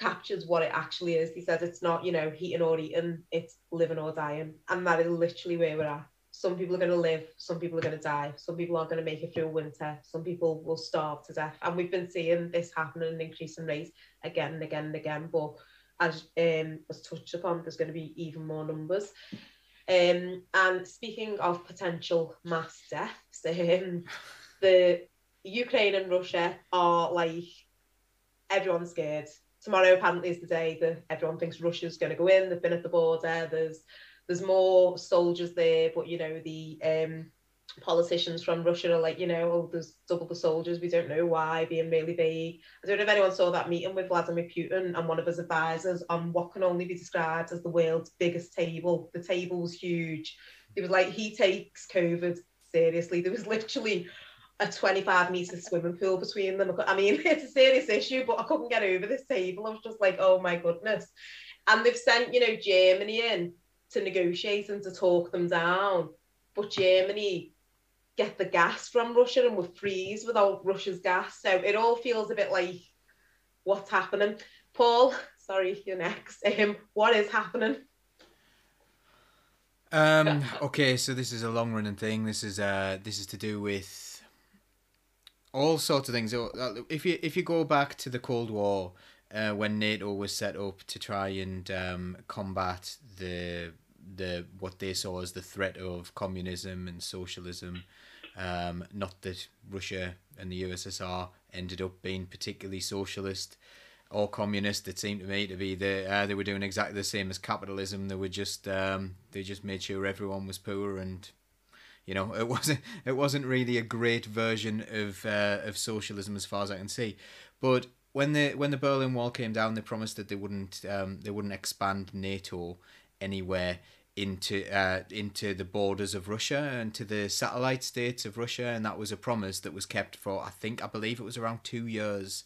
captures what it actually is. He says it's not you know heating or eating it's living or dying. And that is literally where we're at some people are going to live, some people are going to die, some people aren't going to make it through winter, some people will starve to death. And we've been seeing this happen at an increasing rate again and again and again. But as um, was touched upon, there's going to be even more numbers. Um, and speaking of potential mass deaths, [laughs] um, the Ukraine and Russia are like everyone's scared. Tomorrow apparently is the day that everyone thinks Russia's going to go in. They've been at the border. There's there's more soldiers there, but you know the um, politicians from Russia are like, you know, oh, there's double the soldiers. We don't know why, being really vague. I don't know if anyone saw that meeting with Vladimir Putin and one of his advisors on what can only be described as the world's biggest table. The table was huge. It was like he takes COVID seriously. There was literally a 25 meter swimming pool between them. I mean, [laughs] it's a serious issue, but I couldn't get over this table. I was just like, oh my goodness. And they've sent, you know, Germany in to negotiate and to talk them down. but Germany get the gas from Russia and would freeze without Russia's gas. So it all feels a bit like what's happening. Paul, sorry, you're next. Um, what is happening? Um, okay, so this is a long running thing. This is uh, this is to do with all sorts of things. Uh, If you if you go back to the Cold War, uh, when NATO was set up to try and um, combat the the what they saw as the threat of communism and socialism, um, not that Russia and the USSR ended up being particularly socialist or communist. It seemed to me to be the uh, they were doing exactly the same as capitalism. They were just um, they just made sure everyone was poor and you know it [laughs] wasn't it wasn't really a great version of uh, of socialism as far as I can see. But when the when the Berlin Wall came down, they promised that they wouldn't um, they wouldn't expand NATO anywhere into uh, into the borders of Russia and to the satellite states of Russia, and that was a promise that was kept for I think I believe it was around two years.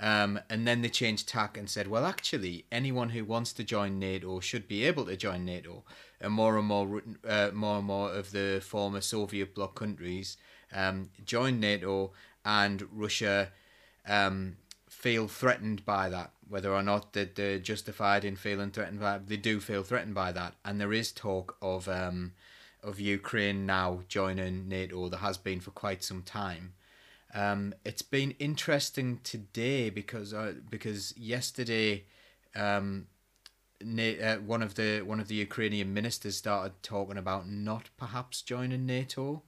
Um, and then they changed tack and said, well, actually, anyone who wants to join NATO should be able to join NATO. And more and more, uh, more and more of the former Soviet bloc countries um, joined NATO, and Russia um, feel threatened by that. Whether or not that they're justified in feeling threatened by it, they do feel threatened by that. And there is talk of um, of Ukraine now joining NATO. There has been for quite some time. Um, it's been interesting today because uh, because yesterday, um, uh, one of the one of the Ukrainian ministers started talking about not perhaps joining NATO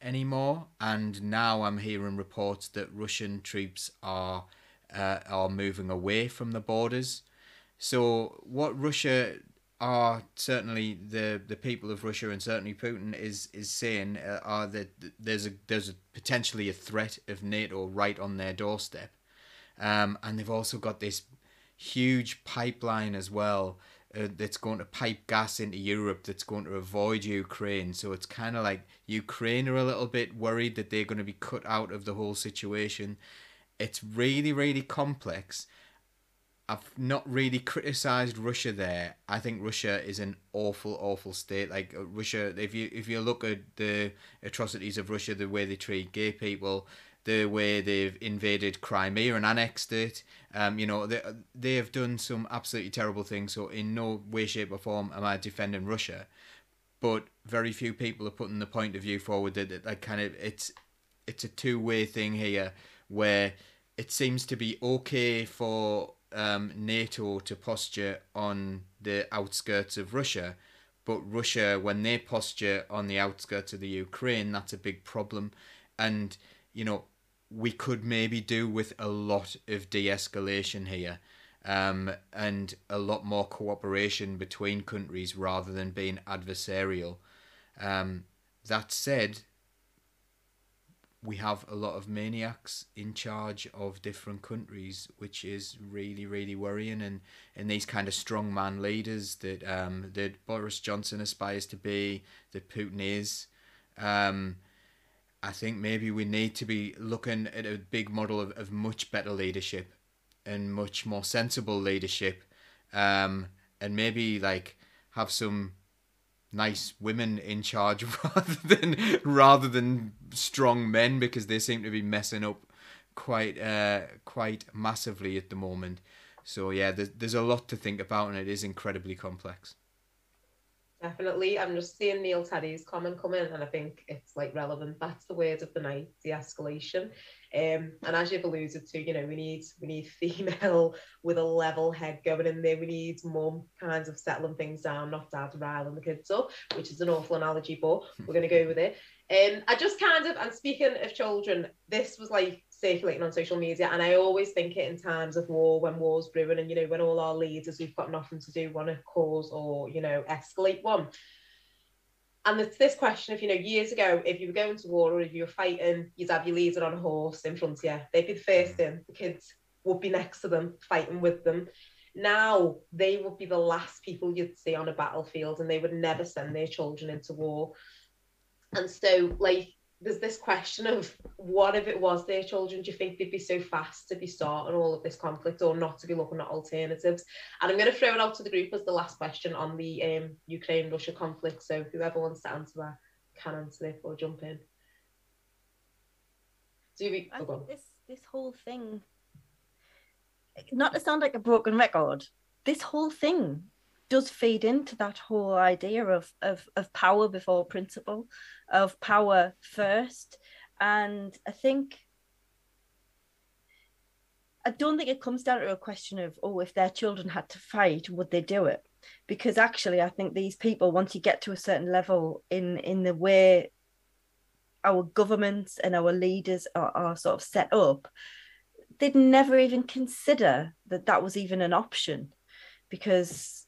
anymore, and now I'm hearing reports that Russian troops are uh, are moving away from the borders. So what Russia are certainly the the people of Russia and certainly Putin is is saying uh, are that there's a there's a potentially a threat of NATO right on their doorstep, um, and they've also got this huge pipeline as well uh, that's going to pipe gas into Europe that's going to avoid Ukraine. So it's kind of like Ukraine are a little bit worried that they're going to be cut out of the whole situation. It's really really complex I've not really criticized Russia there. I think Russia is an awful, awful state. Like uh, Russia, if you if you look at the atrocities of Russia, the way they treat gay people, the way they've invaded Crimea and annexed it, um, you know, they they have done some absolutely terrible things. So in no way, shape, or form am I defending Russia, but very few people are putting the point of view forward that, that like kind of it's it's a two way thing here where it seems to be okay for um, NATO to posture on the outskirts of Russia, but Russia, when they posture on the outskirts of the Ukraine, that's a big problem. And, you know, we could maybe do with a lot of de escalation here um, and a lot more cooperation between countries rather than being adversarial. Um, that said, we have a lot of maniacs in charge of different countries, which is really, really worrying. And, and these kind of strongman leaders that um, that Boris Johnson aspires to be, that Putin is. Um, I think maybe we need to be looking at a big model of, of much better leadership and much more sensible leadership. Um, and maybe like have some nice women in charge [laughs] rather than rather than strong men because they seem to be messing up quite uh quite massively at the moment. So yeah, there's there's a lot to think about and it is incredibly complex. Definitely. I'm just seeing Neil Teddy's comment come in, and I think it's like relevant. That's the word of the night, the escalation. Um, and as you've alluded to, you know, we need we need female [laughs] with a level head going in there. We need mum kinds of settling things down, not dad riling the kids up, which is an awful analogy, but we're going to go with it. Um, I just kind of, and speaking of children, this was like circulating on social media, and I always think it in times of war, when war's brewing, and you know, when all our leaders who've got nothing to do want to cause or you know escalate one. And it's this question of, you know, years ago, if you were going to war or if you were fighting, you'd have your leader on a horse in front of you. They'd be the first mm. in. The kids would be next to them, fighting with them. Now they would be the last people you'd see on a battlefield, and they would never send their children into war. And so, like, there's this question of what if it was their children? Do you think they'd be so fast to be starting all of this conflict or not to be looking at alternatives? And I'm going to throw it out to the group as the last question on the um, Ukraine Russia conflict. So, whoever wants to answer that. can answer it or jump in. Do we? I oh, think this this whole thing, not to sound like a broken record, this whole thing does feed into that whole idea of of of power before principle, of power first, and I think. I don't think it comes down to a question of, oh, if their children had to fight, would they do it? Because actually, I think these people, once you get to a certain level in in the way our governments and our leaders are, are sort of set up, they'd never even consider that that was even an option because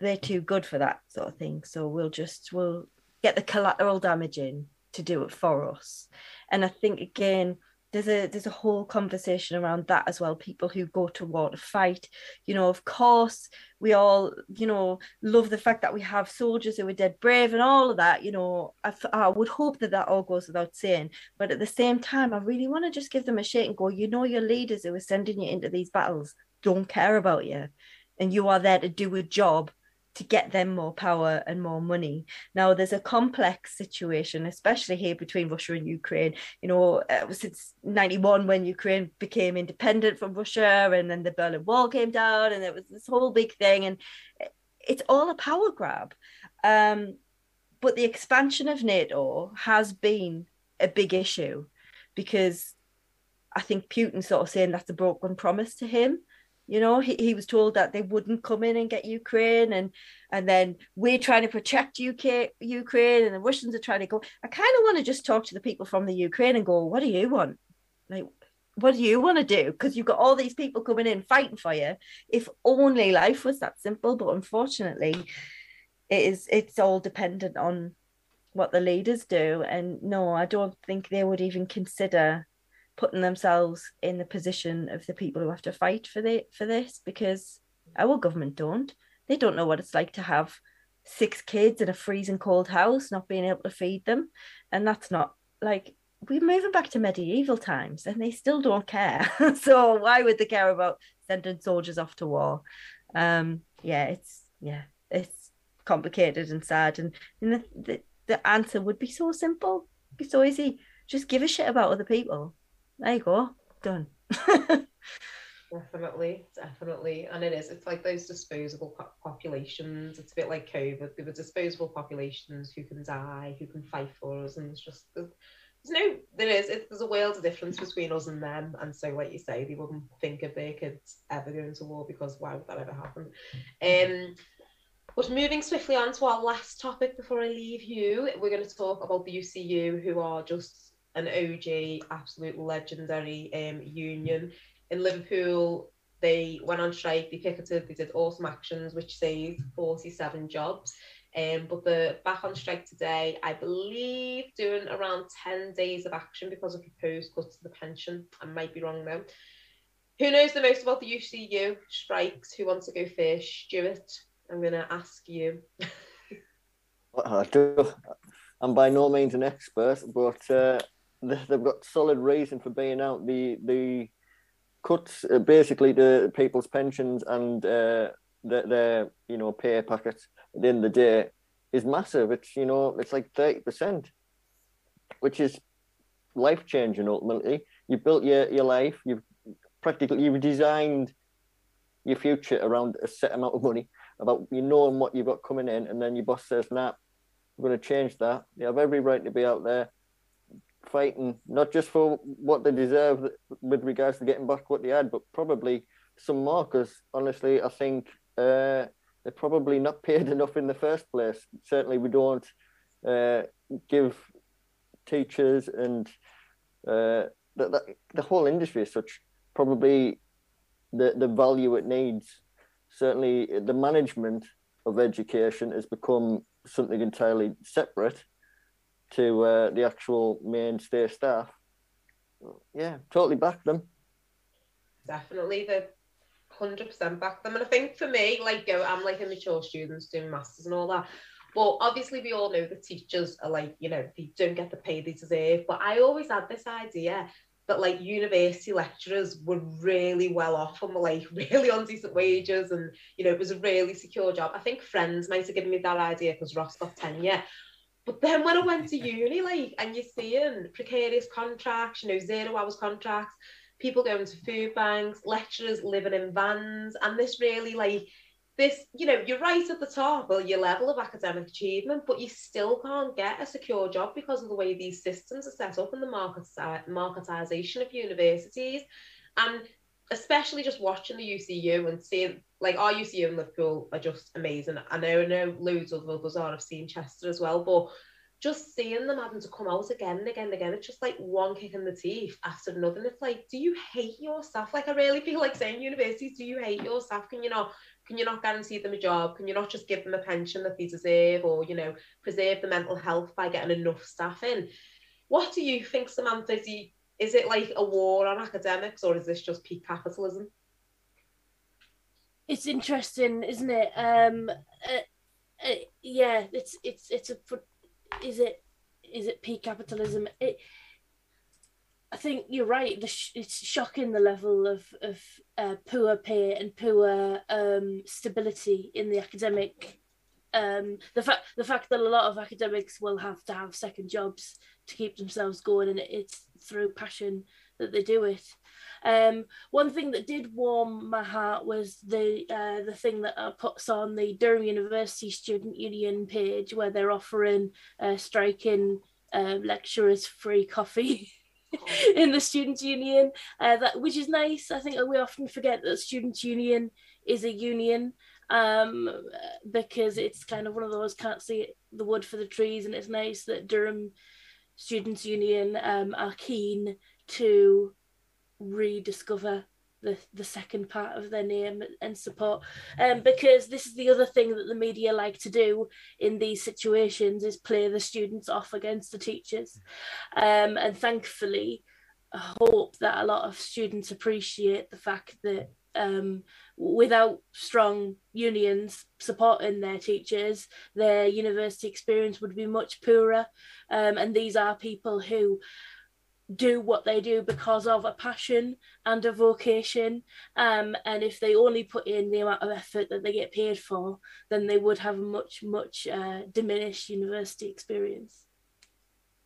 they're too good for that sort of thing. So we'll just we'll get the collateral damage in to do it for us. And I think again, there's a there's a whole conversation around that as well. People who go to war to fight, you know, of course, we all, you know, love the fact that we have soldiers who are dead brave and all of that. You know, I would hope that that all goes without saying. But at the same time, I really want to just give them a shake and go, you know, your leaders who are sending you into these battles don't care about you, and you are there to do a job to get them more power and more money. Now, there's a complex situation, especially here between Russia and Ukraine. You know, uh, since 91, when Ukraine became independent from Russia, and then the Berlin Wall came down, and it was this whole big thing. And it's all a power grab. Um, but the expansion of NATO has been a big issue because I think Putin's sort of saying that's a broken promise to him you know he, he was told that they wouldn't come in and get ukraine and and then we're trying to protect uk ukraine and the russians are trying to go. I kind of want to just talk to the people from the ukraine and go what do you want? Like what do you want to do? Because you've got all these people coming in fighting for you. If only life was that simple but unfortunately it is it's all dependent on what the leaders do. And no i don't think they would even consider putting themselves in the position of the people who have to fight for the for this because our government don't. They don't know what it's like to have six kids in a freezing cold house, not being able to feed them, and that's not like we're moving back to medieval times, and they still don't care. [laughs] so why would they care about sending soldiers off to war? Um, yeah, it's yeah, it's complicated and sad, and, and the, the the answer would be so simple, be so easy. Just give a shit about other people there you go, done. [laughs] Definitely, definitely. And it is, it's like those disposable po- populations. It's a bit like COVID. There were disposable populations who can die, who can fight for us. And it's just, there's, there's no, there is, it, there's a world of difference between us and them. And so, like you say, they wouldn't think of their kids ever going to war because why would that ever happen? Um, but moving swiftly on to our last topic before I leave you, we're going to talk about the UCU, who are just an OG, absolute legendary um, union. In Liverpool, they went on strike, they picketed, they did awesome actions, which saved 47 jobs. Um, but they're back on strike today, I believe, doing around 10 days of action because of proposed cuts to the pension. I might be wrong though. Who knows the most about the UCU strikes? Who wants to go first? Stuart, I'm going to ask you. [laughs] I do. I'm by no means an expert, but uh, they've got solid reason for being out. The the cuts uh, basically the people's pensions and uh, their, their you know pay packets at the end of the day is massive. It's you know it's like thirty percent, which is life changing. Ultimately, You've built your your life. You've practically you've designed your future around a set amount of money about you knowing what you've got coming in, and then your boss says, "Nah, we're going to change that." You have every right to be out there fighting not just for what they deserve with regards to getting back what they had, but probably some. Because honestly, I think uh, they're probably not [laughs] paid enough in the first place. Certainly, we don't uh, give teachers and uh, the, the, the whole industry as such probably the, the value it needs. Certainly, the management of education has become something entirely separate to uh, the actual mainstay staff. Yeah, totally back them. Definitely, the hundred percent back them. And I think for me, like I'm like a mature student doing masters and all that. But obviously, we all know the teachers are like, you know, they don't get the pay they deserve. But I always had this idea that like university lecturers were really well off and were like [laughs] really on decent wages and you know it was a really secure job. I think friends might have given me that idea because Ross got tenure. But then when I went to uni, like, and you're seeing precarious contracts, you know, zero hours contracts, people going to food banks, lecturers living in vans, and this really like this, you know, you're right at the top of your level of academic achievement, but you still can't get a secure job because of the way these systems are set up and the market marketization of universities. And especially just watching the UCU and seeing like our UCU in Liverpool are just amazing. I know, I know loads of others are. I've seen Chester as well, but just seeing them having to come out again and again and again, it's just like one kick in the teeth after another. And it's like, do you hate your staff? Like I really feel like saying universities, do you hate your staff? Can you not can you not guarantee them a job? Can you not just give them a pension that they deserve or, you know, preserve the mental health by getting enough staff in? What do you think, Samantha? Do you, is it like a war on academics or is this just peak capitalism? It's interesting, isn't it? Um, uh, uh, yeah, it's it's it's a is it is it peak capitalism? It, I think you're right. The it's shocking the level of of uh, poor pay and poor um, stability in the academic. Um, the fact the fact that a lot of academics will have to have second jobs to keep themselves going, and it's through passion that they do it. Um, one thing that did warm my heart was the uh, the thing that I puts on the Durham University Student Union page where they're offering uh, striking uh, lecturers free coffee. [laughs] in the students union uh, that which is nice i think we often forget that students union is a union um, because it's kind of one of those can't see the wood for the trees and it's nice that durham students union um, are keen to rediscover the, the second part of their name and support. Um, because this is the other thing that the media like to do in these situations is play the students off against the teachers. Um, and thankfully I hope that a lot of students appreciate the fact that um, without strong unions supporting their teachers, their university experience would be much poorer. Um, and these are people who do what they do because of a passion and a vocation. Um, and if they only put in the amount of effort that they get paid for, then they would have a much, much uh, diminished university experience.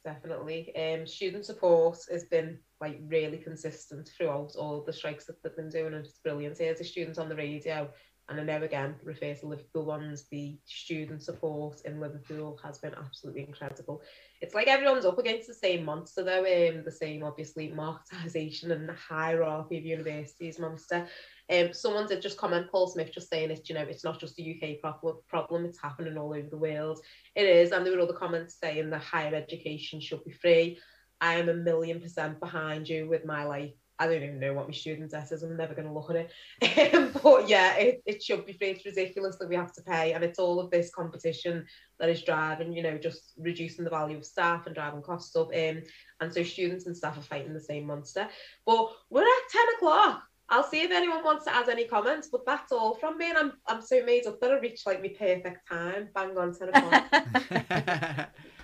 Definitely. Um, student support has been like really consistent throughout all the strikes that they've been doing, and it's brilliant. Here's a student on the radio and I know again, refer to Liverpool ones, the student support in Liverpool has been absolutely incredible. It's like everyone's up against the same monster though, um, the same obviously marketisation and the hierarchy of universities monster. Um, someone did just comment, Paul Smith, just saying it, you know, it's not just a UK problem, problem, it's happening all over the world. It is, and there were other comments saying that higher education should be free. I am a million percent behind you with my like I don't even know what my student debt is. I'm never going to look at it. [laughs] But yeah, it, it should be free. It's ridiculous that we have to pay. And it's all of this competition that is driving, you know, just reducing the value of staff and driving costs up. Um, and so students and staff are fighting the same monster. But we're at 10 o'clock. I'll see if anyone wants to add any comments, but that's all from me. And I'm, I'm so made up that I reached like my perfect time. Bang on 10 o'clock. [laughs] [laughs]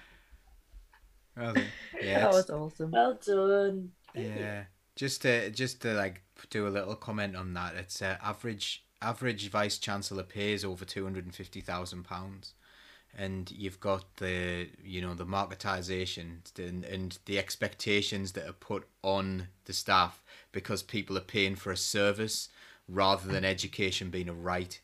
well, [laughs] yeah, that was awesome. Well done. Yeah just to just to like do a little comment on that, it's uh, average average vice chancellor pays over two hundred and fifty thousand pounds, and you've got the you know the marketisation and, and the expectations that are put on the staff because people are paying for a service rather than education being a right.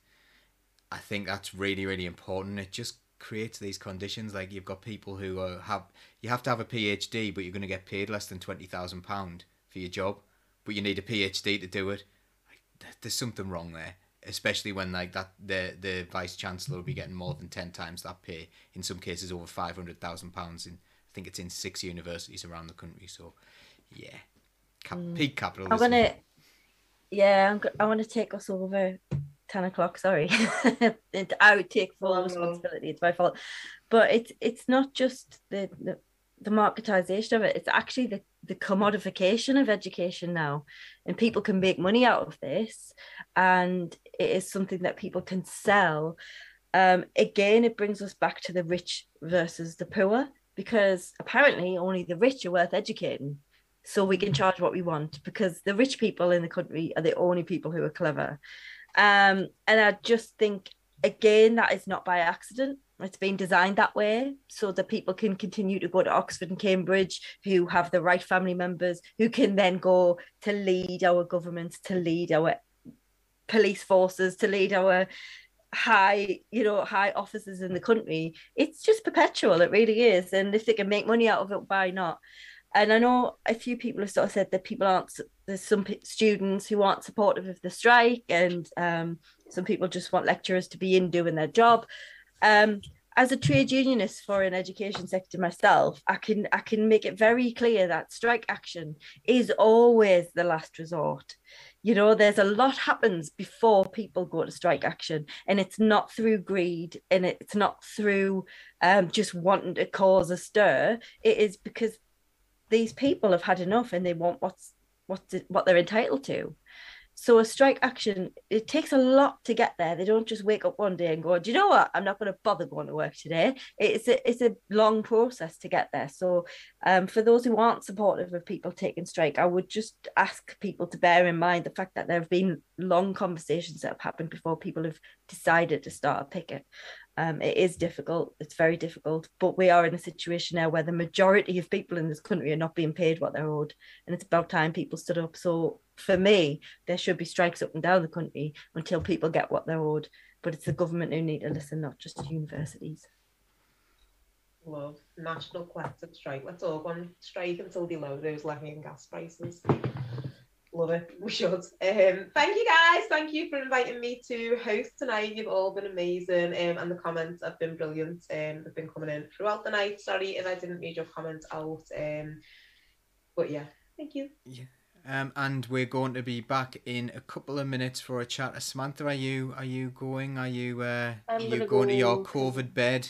I think that's really really important. It just creates these conditions like you've got people who are, have you have to have a PhD, but you're going to get paid less than twenty thousand pound for your job, but you need a PhD to do it. Like, there's something wrong there, especially when like that the the vice chancellor will be getting more than ten times that pay. In some cases, over five hundred thousand pounds. In I think it's in six universities around the country. So, yeah, Cap- mm. peak capitalism. I'm gonna, yeah, I'm, I want to take us over 10 o'clock sorry [laughs] i would take full oh, responsibility it's my fault but it's it's not just the, the the marketization of it it's actually the the commodification of education now. And people can make money out of this and it is something that people can sell. Um, again it brings us back to the rich versus the poor because apparently only the rich are worth educating. So we can charge what we want because the rich people in the country are the only people who are clever. Um, and i just think again that is not by accident it's been designed that way so that people can continue to go to Oxford and Cambridge who have the right family members who can then go to lead our governments, to lead our police forces, to lead our high, you know, high officers in the country. It's just perpetual, it really is. And if they can make money out of it, why not? And I know a few people have sort of said that people aren't, there's some students who aren't supportive of the strike, and um, some people just want lecturers to be in doing their job. Um, as a trade unionist for an education sector myself, I can I can make it very clear that strike action is always the last resort. You know, there's a lot happens before people go to strike action, and it's not through greed and it's not through um, just wanting to cause a stir. It is because these people have had enough and they want what's what what they're entitled to. So a strike action, it takes a lot to get there. They don't just wake up one day and go, "Do you know what? I'm not going to bother going to work today." It's a it's a long process to get there. So, um, for those who aren't supportive of people taking strike, I would just ask people to bear in mind the fact that there have been long conversations that have happened before people have decided to start a picket. Um, it is difficult. It's very difficult, but we are in a situation now where the majority of people in this country are not being paid what they're owed, and it's about time people stood up. So for me, there should be strikes up and down the country until people get what they're owed. But it's the government who need to listen, not just universities. Love national collective strike. Let's all go on strike until they lower those levy and gas prices. Love it. We should. Um, thank you guys. Thank you for inviting me to host tonight. You've all been amazing. Um, and the comments have been brilliant. Um, they've been coming in throughout the night. Sorry if I didn't read your comments out. Um, but yeah, thank you. Yeah. Um, and we're going to be back in a couple of minutes for a chat. Samantha, are you are you going? Are you uh, are you gonna to your go- COVID bed?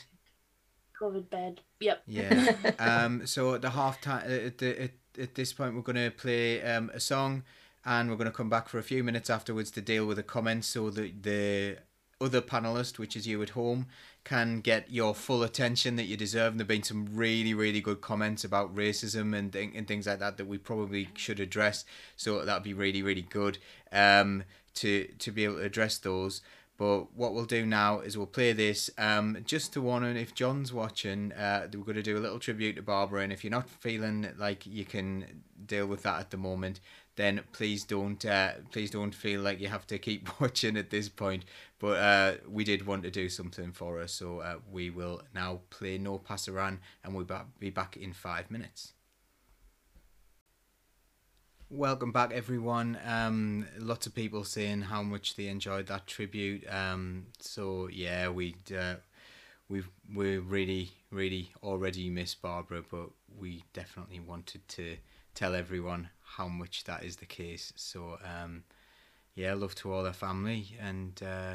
Covered bed. Yep. Yeah. [laughs] um. So at the half time, at the at, at this point, we're going to play um a song, and we're going to come back for a few minutes afterwards to deal with the comments, so that the other panelist, which is you at home, can get your full attention that you deserve. And there've been some really, really good comments about racism and th- and things like that that we probably should address. So that'd be really, really good um, to to be able to address those. But what we'll do now is we'll play this um, just to warn and if John's watching, uh, we're going to do a little tribute to Barbara. And if you're not feeling like you can deal with that at the moment, then please don't uh, please don't feel like you have to keep [laughs] watching at this point. But uh, we did want to do something for her, so uh, we will now play No Pasaran, and we'll be back in five minutes. Welcome back, everyone. Um, lots of people saying how much they enjoyed that tribute. Um, so yeah, we uh, we really really already miss Barbara, but we definitely wanted to tell everyone how much that is the case. So um, yeah, love to all her family, and uh,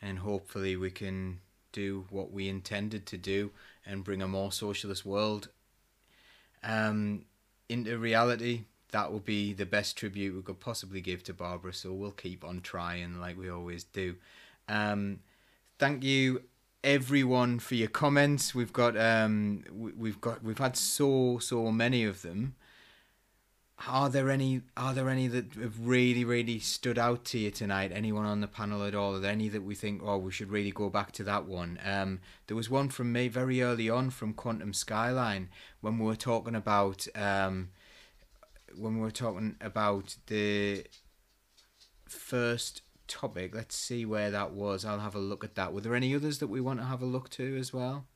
and hopefully we can do what we intended to do and bring a more socialist world um, into reality. That will be the best tribute we could possibly give to Barbara. So we'll keep on trying like we always do. Um, thank you everyone for your comments. We've got um, we've got we've had so so many of them. Are there any are there any that have really really stood out to you tonight? Anyone on the panel at all? Are there any that we think oh we should really go back to that one? Um, there was one from me very early on from Quantum Skyline when we were talking about um, when we were talking about the first topic. Let's see where that was. I'll have a look at that. Were there any others that we want to have a look to as well?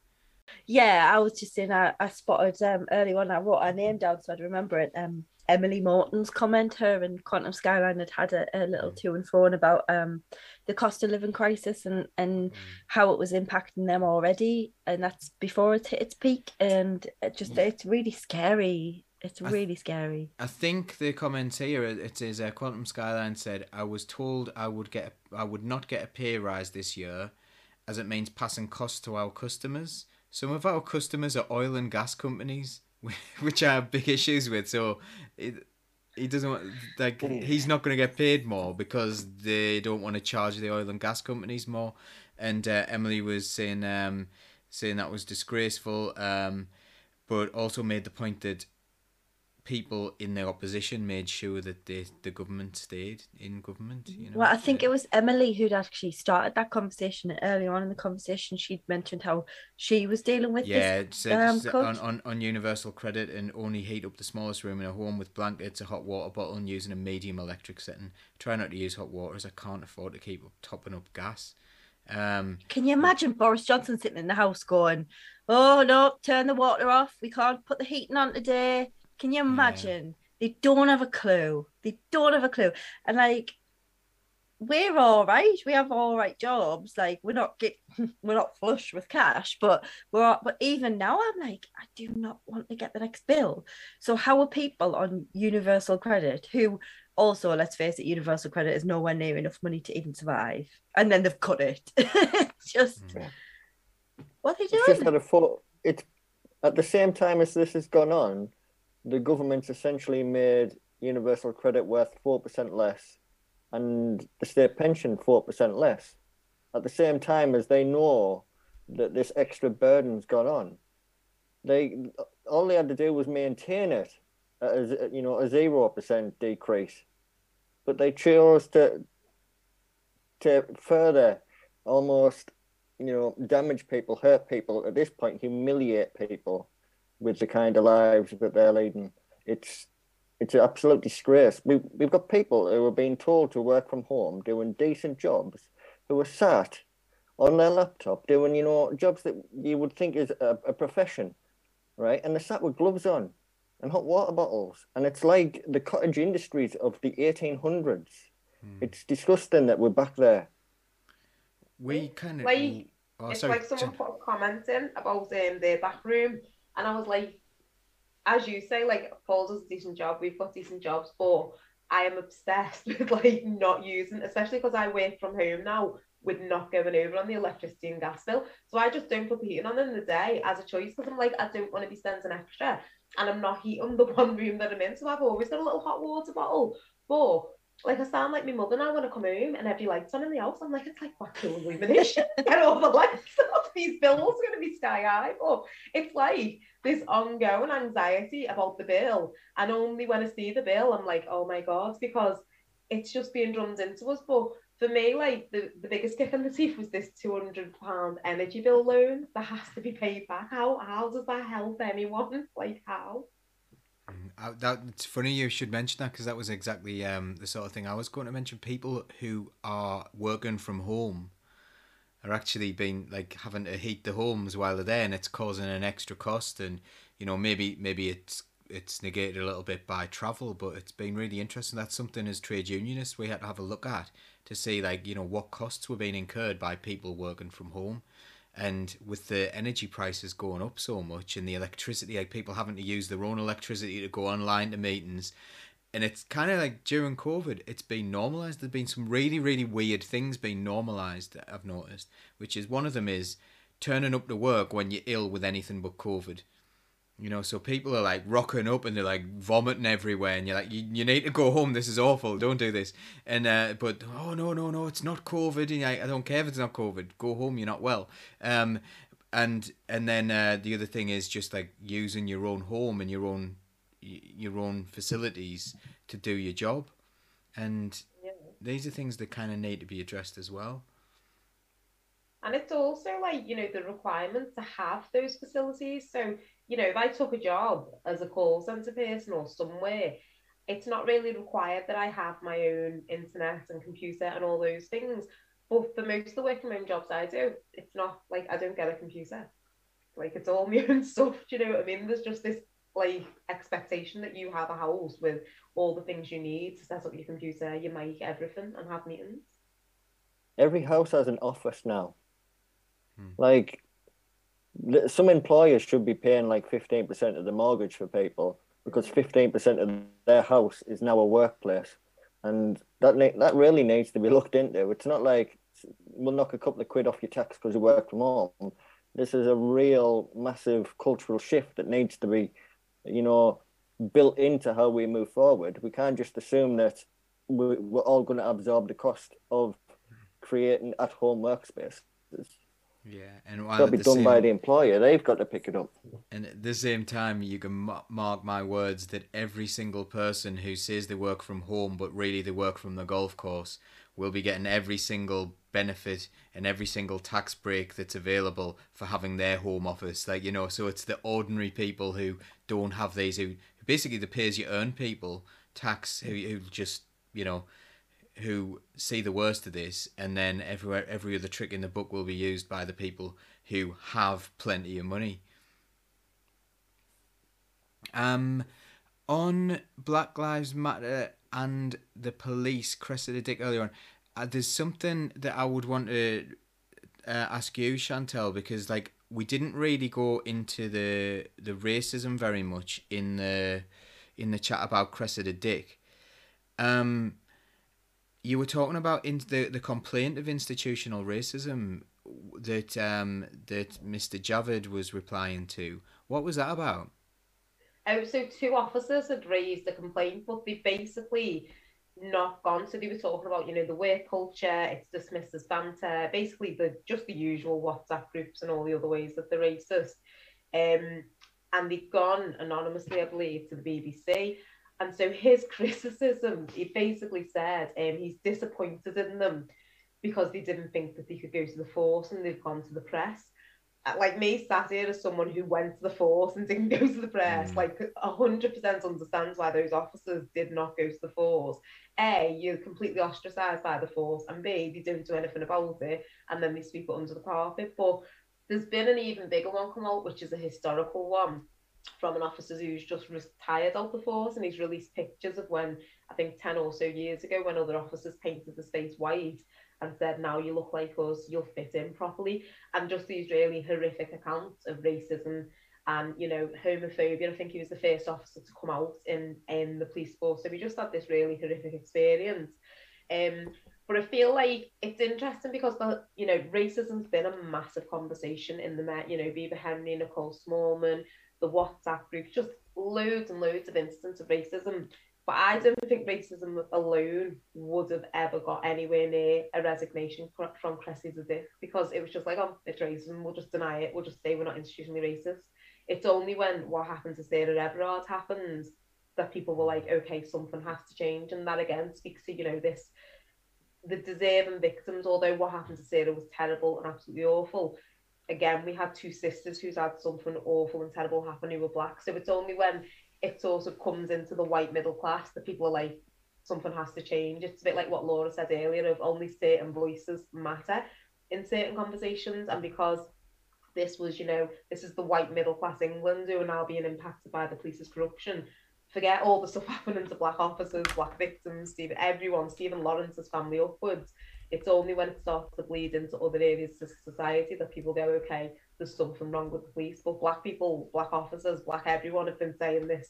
Yeah, I was just saying I, I spotted um early on I wrote her name down so I'd remember it. Um Emily Morton's comment, her and Quantum Skyline had had a, a little to and fro about um the cost of living crisis and and how it was impacting them already, and that's before it hit its peak, and it just it's really scary. It's I th- really scary. I think the comment here it is uh, Quantum Skyline said I was told I would get I would not get a pay rise this year, as it means passing costs to our customers. Some of our customers are oil and gas companies, [laughs] which I have big issues with. So, it, he doesn't want like he's not going to get paid more because they don't want to charge the oil and gas companies more. And uh, Emily was saying um, saying that was disgraceful, um, but also made the point that people in the opposition made sure that the the government stayed in government. You know? Well, I think it was Emily who'd actually started that conversation earlier on in the conversation. She'd mentioned how she was dealing with Yeah, this. it um, on, on, on universal credit and only heat up the smallest room in a home with blankets, a hot water bottle, and using a medium electric setting. Try not to use hot water as I can't afford to keep up, topping up gas. Um, Can you imagine Boris Johnson sitting in the house going, "Oh no, turn the water off. We can't put the heating on today." Can you imagine? They don't have a clue. They don't have a clue. And like, we're all right. We have all right jobs. Like, we're not get, [laughs] we're not flush with cash, but we're. all- But even now, I'm like, I do not want to get the next bill. So how are people on universal credit who? Also, let's face it, universal credit is nowhere near enough money to even survive. And then they've cut it. [laughs] Just Mm. what are they It's just doing? that a thought, it's at the same time as this has gone on, the government's essentially made universal credit worth four percent less, and the state pension four percent less. At the same time as they know that this extra burden's gone on, they all they had to do was maintain it as you know a zero percent decrease, but they chose to to further almost you know, damage people, hurt people, at this point, humiliate people with the kind of lives that they're leading. It's it's an absolute disgrace. We we've got people who are being told to work from home, doing decent jobs, who are sat on their laptop doing, you know, jobs that you would think is a, a profession, right? And they're sat with gloves on and hot water bottles. And it's like the cottage industries of the 1800s. It's disgusting that we're back there. we kind of. Like, oh, it's sorry. like someone Jen. put a comment in about um, their back room, and I was like, as you say, like Paul does a decent job. We've got decent jobs, but I am obsessed [laughs] with like not using, especially because I work from home now with not going over on the electricity and gas bill. So I just don't put the heating on in the day as a choice because I'm like, I don't want to be spending extra, and I'm not heating the [laughs] one room that I'm in. So I've always got a little hot water bottle, but. Like I sound like my mother now when I come home and every light's on in the house. I'm like, it's like cool illumination. [laughs] Get all the lights [laughs] off. These bills are gonna be sky high. But it's like this ongoing anxiety about the bill. And only when I see the bill, I'm like, oh my god, because it's just being drummed into us. But for me, like the, the biggest kick in the teeth was this two hundred pound energy bill loan that has to be paid back. How how does that help anyone? [laughs] Like how? Uh, that it's funny you should mention that because that was exactly um, the sort of thing I was going to mention. People who are working from home are actually being like having to heat the homes while they're there, and it's causing an extra cost. And you know maybe maybe it's it's negated a little bit by travel, but it's been really interesting. That's something as trade unionists we had to have a look at to see like you know what costs were being incurred by people working from home. And with the energy prices going up so much and the electricity, like people having to use their own electricity to go online to meetings, and it's kind of like during COVID, it's been normalized. There's been some really, really weird things being normalized that I've noticed, which is one of them is turning up to work when you're ill with anything but COVID. You know, so people are like rocking up and they're like vomiting everywhere, and you're like, you, you need to go home. This is awful. Don't do this. And uh, but oh no no no, it's not COVID. And I, I don't care if it's not COVID. Go home. You're not well. Um, and and then uh, the other thing is just like using your own home and your own your own facilities to do your job, and Yeah. these are things that kind of need to be addressed as well. And it's also like, you know, the requirement to have those facilities. So, you know, if I took a job as a call centre person or somewhere, it's not really required that I have my own internet and computer and all those things. But for most of the work from home jobs I do, it's not like I don't get a computer. Like it's all [laughs] my own stuff. Do you know what I mean? There's just this like expectation that you have a house with all the things you need to set up your computer, your mic, everything, and have meetings. every house has an office now. Hmm. Like th- some employers should be paying like fifteen percent of the mortgage for people because mm-hmm. fifteen percent of their house is now a workplace, and that that really needs to be [laughs] looked into. It's not like we'll knock a couple of quid off your tax because you work from home. This is a real massive cultural shift that needs to be, you know, built into how we move forward. We can't just assume that we're all going to absorb the cost of creating at-home workspaces. Yeah, and while Got to be done by the employer. They've got to pick it up. And at the same time, you can mark my words that every single person who says they work from home but really they work from the golf course will be getting every single benefit and every single tax break that's available for having their home office. Like, you know, so it's the ordinary people who don't have these, who basically the pay as you earn people tax, who, who just, you know, who see the worst of this, and then everywhere, every other trick in the book will be used by the people who have plenty of money. Um, on Black Lives Matter and the police, Cressida Dick earlier on, uh, there's something that I would want to uh, ask you, Chantelle, because like we didn't really go into the the racism very much in the in the chat about Cressida Dick. Um, you were talking about in the the complaint of institutional racism that um that Mr. Javid was replying to. What was that about? Oh, so two officers had raised a complaint, but they basically not gone. So they were talking about, you know, the work culture, it's dismissed as banter, basically the just the usual WhatsApp groups and all the other ways that they're racist. Um, and they'd gone anonymously, I believe, to the BBC. And so his [laughs] criticism, he basically said um, he's disappointed in them because they didn't think that they could go to the force and they've gone to the press. Uh, Like me sat here as someone who went to the force and didn't [laughs] go to the press, Mm. like a hundred percent understands why those officers did not go to the force. A, you're completely ostracized by the force, and B, they don't do anything about it, and then they sweep it under the carpet. But there's been an even bigger one come out, which is a historical one from an officer who's just retired out the force, and he's released pictures of when I think ten or so years ago, when other officers painted the space white and said, "Now you look like us, you'll fit in properly," and just these really horrific accounts of racism and you know homophobia. I think he was the first officer to come out in in the police force, so we just had this really horrific experience. Um, but I feel like it's interesting because the you know racism's been a massive conversation in the Met. You know, Bibaa Henry, Nicole Smallman, the WhatsApp group, just loads and loads of instances of racism. But I don't think racism alone would have ever got anywhere near a resignation fr- from Cressida Dick because it was just like, oh, it's racism, we'll just deny it, we'll just say we're not institutionally racist. It's only when what happened to Sarah Everard happens that people were like, okay, something has to change. And that again speaks to, you know, this the deserving victims, although what happened to Sarah was terrible and absolutely awful. Again, we had two sisters who's had something awful and terrible happen who were black. So it's only when it sort of comes into the white middle class that people are like, something has to change. It's a bit like what Laura said earlier of only certain voices matter in certain conversations. And because this was, you know, this is the white middle class England who are now being impacted by the police's corruption. Forget all the stuff [laughs] happening to black officers, black victims, Stephen, everyone, Stephen Lawrence's family upwards. It's only when it starts to bleed into other areas of society that people go, okay, there's something wrong with the police. But black people, black officers, black everyone have been saying this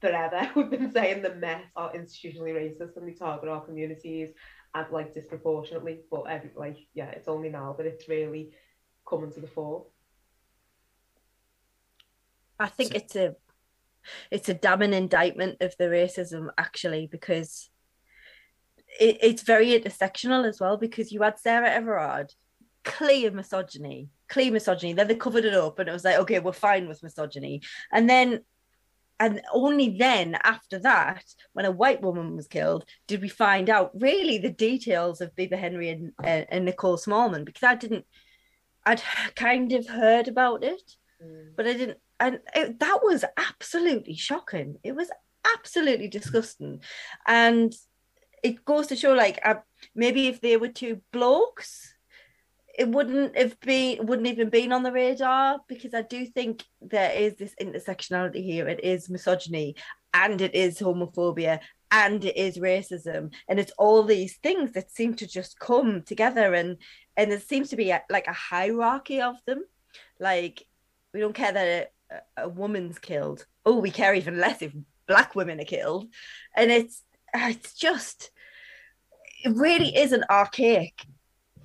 forever. [laughs] We've been saying the Met are institutionally racist and they target our communities and like disproportionately. But every, like, yeah, it's only now that it's really coming to the fore. I think So- it's a it's a damning indictment of the racism actually because it, it's very intersectional as well because you had Sarah Everard clear misogyny clear misogyny then they covered it up and it was like okay we're fine with misogyny and then and only then after that when a white woman was killed did we find out really the details of Bibaa Henry and, uh, and Nicole Smallman because I didn't I'd kind of heard about it but I didn't. And it, that was absolutely shocking. It was absolutely disgusting, and it goes to show, like, uh, maybe if they were two blokes, it wouldn't have been, wouldn't even been on the radar because I do think there is this intersectionality here. It is misogyny, and it is homophobia, and it is racism, and it's all these things that seem to just come together, and and there seems to be a, like a hierarchy of them, like we don't care that a, a woman's killed. Oh, we care even less if black women are killed. And it's it's just it really is an archaic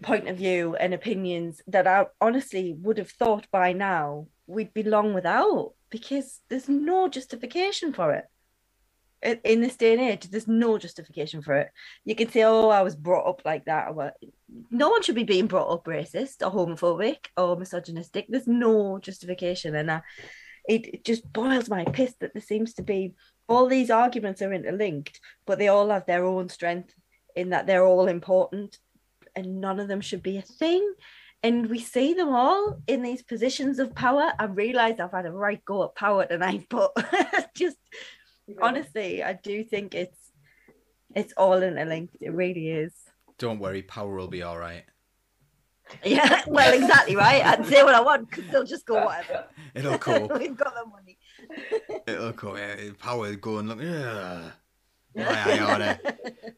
point of view and opinions that I honestly would have thought by now we'd be long without because there's no justification for it. in this day and age. There's no justification for it. You can say, "Oh, I was brought up like that." No one should be being brought up racist or homophobic or misogynistic. There's no justification, and I, it, it just boils my piss that there seems to be all these arguments are interlinked, but they all have their own strength in that they're all important, and none of them should be a thing and we see them all in these positions of power. I realise I've had a right go at power tonight, [laughs] but just Yeah. honestly, I do think it's it's all interlinked. It really is. Don't worry, power will be all right. Yeah, [laughs] well, exactly right. I'd say what I want because they'll just go whatever. It'll cope. [laughs] We've got the money. It'll cope. Yeah, power going. Look. Yeah. Aye, [laughs] order.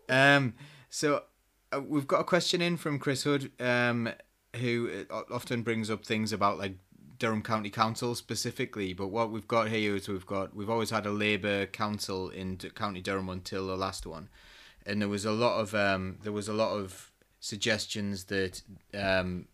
Um, so uh, we've got a question in from Chris Hood, um, who uh, often brings up things about like Durham County Council specifically. But what we've got here is we've got we've always had a Labour council in D- County Durham until the last one, and there was a lot of um, there was a lot of suggestions that um,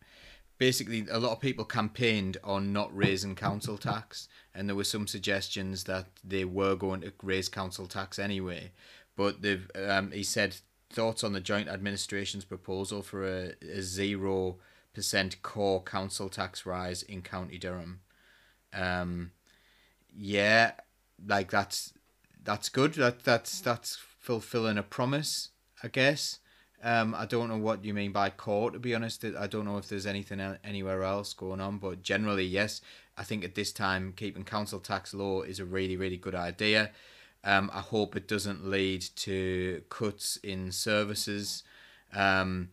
basically a lot of people campaigned on not raising council tax and there were some suggestions that they were going to raise council tax anyway. But they've um, he said thoughts on the joint administration's proposal for a, a zero percent core council tax rise in county durham. Um yeah like that's that's good. That that's that's fulfilling a promise i guess um, I don't know what you mean by core. To be honest, I don't know if there's anything anywhere else going on. But generally, yes, I think at this time keeping council tax low is a really, really good idea. Um, I hope it doesn't lead to cuts in services. Um,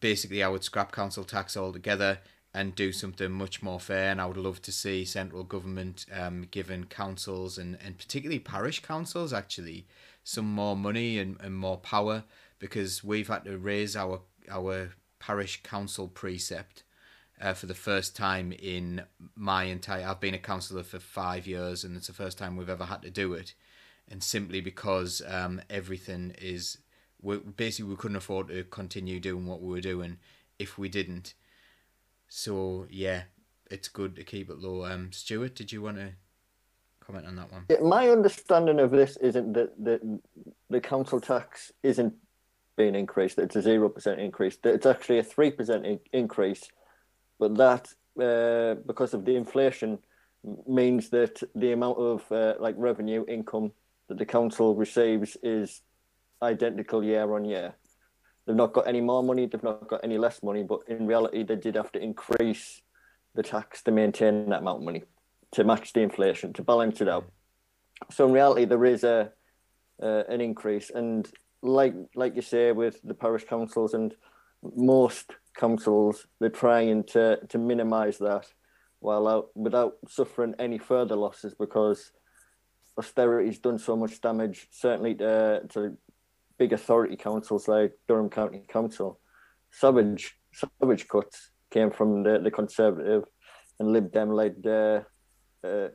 basically, I would scrap council tax altogether and do something much more fair. And I would love to see central government um, giving councils and, and particularly parish councils actually some more money and, and more power because we've had to raise our our parish council precept uh, for the first time in my entire. I've been a councillor for five years, and it's the first time we've ever had to do it, and simply because um, everything is we basically we couldn't afford to continue doing what we were doing if we didn't. So yeah, it's good to keep it low. Um, Stuart, did you want to comment on that one? My understanding of this isn't that the, the council tax isn't being increased, it's a 0% increase, it's actually a 3% in- increase, but that, uh, because of the inflation, means that the amount of uh, like revenue income that the council receives is identical year on year. They've not got any more money, they've not got any less money, but in reality, they did have to increase the tax to maintain that amount of money to match the inflation to balance it out. So in reality, there is a uh, an increase, and like like you say with the parish councils and most councils, they're trying to to minimise that while out without suffering any further losses because austerity's done so much damage, certainly to, to big authority councils like Durham County Council. Savage savage cuts came from the, the Conservative and Lib Dem led uh, uh,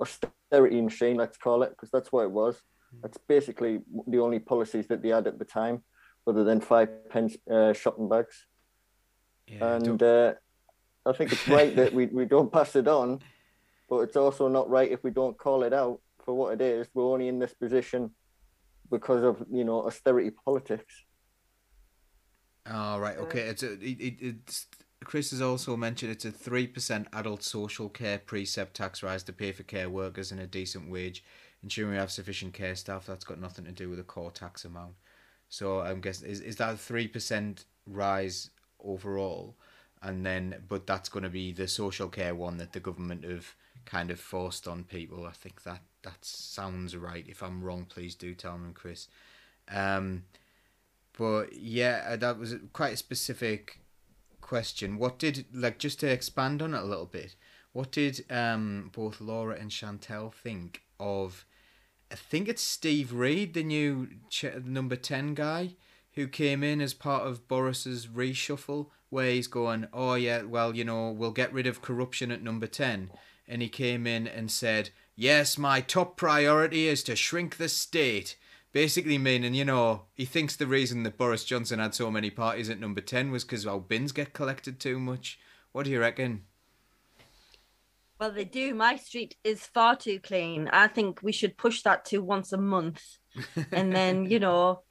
austerity machine, let's call it, because that's what it was. That's basically the only policies that they had at the time, other than five pence uh, shopping bags. Yeah, and uh, I think it's right that we, we don't pass it on, but it's also not right if we don't call it out for what it is. We're only in this position because of you know austerity politics. Oh, right. Okay. It's a, it, it, it's Chris has also mentioned it's a three percent adult social care precept tax rise to pay for care workers and a decent wage, ensuring we have sufficient care staff. That's got nothing to do with the core tax amount. So I'm guessing is is that a three percent rise overall, and then but that's going to be the social care one that the government have kind of forced on people. I think that that sounds right. If I'm wrong, please do tell me, Chris. Um, but yeah, uh, that was quite a specific question. What did like just to expand on it a little bit? What did um both Laura and Chantelle think of? I think it's Steve Reed, the new number ten guy, who came in as part of Boris's reshuffle, where he's going, "Oh yeah, well you know we'll get rid of corruption at number 10. and he came in and said, "Yes, my top priority is to shrink the state." Basically meaning, you know, he thinks the reason that Boris Johnson had so many parties at number 10 was because our bins get collected too much. What do you reckon? Well, they do. My street is far too clean. I think we should push that to once a month, and then you [laughs] know,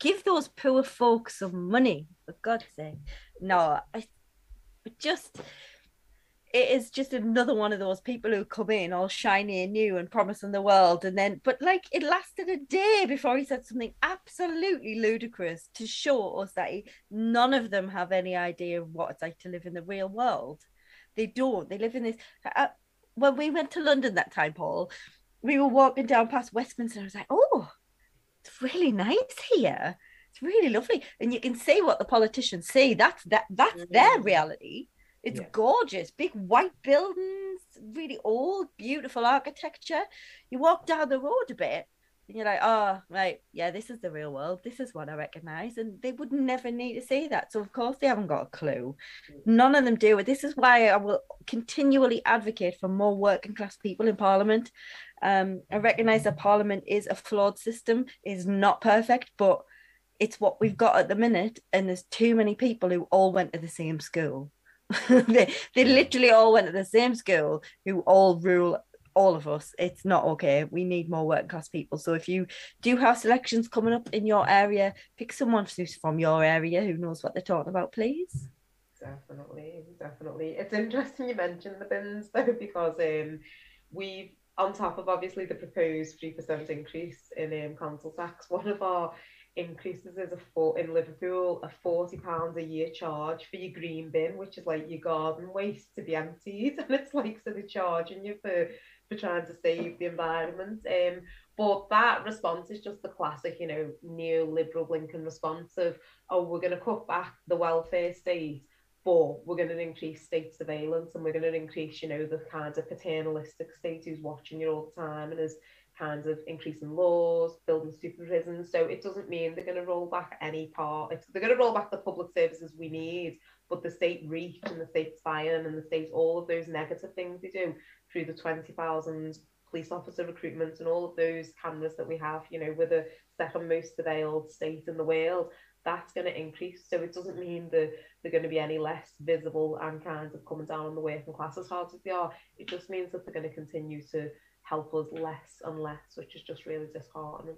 give those poor folks some money. For God's sake, no, I just it is just another one of those people who come in all shiny and new and promising the world and then but like it lasted a day before he said something absolutely ludicrous to show us that he, none of them have any idea of what it's like to live in the real world they don't. They live in this uh, when we went to london that time paul we were walking down past westminster. I was like oh it's really nice here. It's really lovely. And you can see what the politicians see. That's that that's their reality. It's Yeah. gorgeous, big white buildings, really old, beautiful architecture. You walk down the road a bit and you're like, oh, right, yeah, this is the real world. This is what I recognize. And they would never need to see that. So, of course, they haven't got a clue. None of them do. This is why I will continually advocate for more working class people in Parliament. Um, I recognize that Parliament is a flawed system, is not perfect, but it's what we've got at the minute. And there's too many people who all went to the same school. [laughs] they, they literally all went to the same school who all rule all of us it's not okay. We need more working class people. So if you do have selections coming up in your area pick someone who's from your area who knows what they're talking about please. Definitely, definitely. It's interesting you mentioned the bins though, because um, we've on top of obviously the proposed three percent increase in um, council tax, one of our increases is a four in Liverpool a forty pounds a year charge for your green bin, which is like your garden waste to be emptied, [laughs] and it's like so they're charging you for for trying to save the environment. Um, but that response is just the classic, you know, neoliberal blinking response of, oh, we're going to cut back the welfare state but we're going to increase state surveillance and we're going to increase, you know, the kind of paternalistic state who's watching you all the time and is kind of increasing laws, building super prisons. So it doesn't mean they're going to roll back any part. It's, they're going to roll back the public services we need, but the state reach and the state spying and the state, all of those negative things they do through the 20,000 police officer recruitment and all of those cameras that we have, you know, we're the second most surveilled state in the world. That's going to increase. So it doesn't mean that they're going to be any less visible and kind of coming down on the working class as hard as they are. It just means that they're going to continue to help us less and less, which is just really disheartening.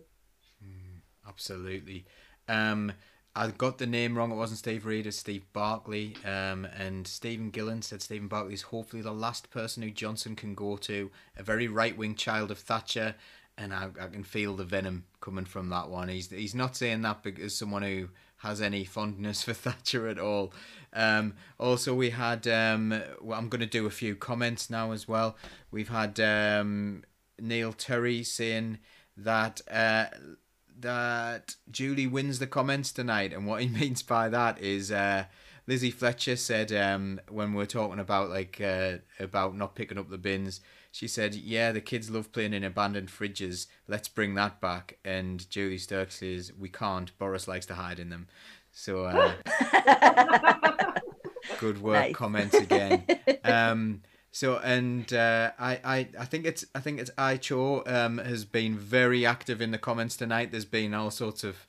Absolutely. Um, I got the name wrong. It wasn't Steve Reed, it's Steve Barclay. Um, and Stephen Gillen said Stephen Barclay is hopefully the last person who Johnson can go to. A very right wing child of Thatcher. And I, I can feel the venom coming from that one. He's he's not saying that because someone who has any fondness [laughs] for Thatcher at all. Um, also, we had. Um, well, I'm going to do a few comments now as well. We've had um, Neil Turry saying that uh, that Julie wins the comments tonight, and what he [laughs] means by that is uh, Lizzie Fletcher said um, when we are talking about like uh, about not picking up the bins, she said, "Yeah, the kids love playing in abandoned fridges. Let's bring that back." And Julie Sturk says, "We can't. Boris likes to hide in them." So uh, [laughs] good work, Nice. comments again. [laughs] Um, so and uh, I, I I think it's I think it's Icho um has been very active in the comments tonight. There's been all sorts of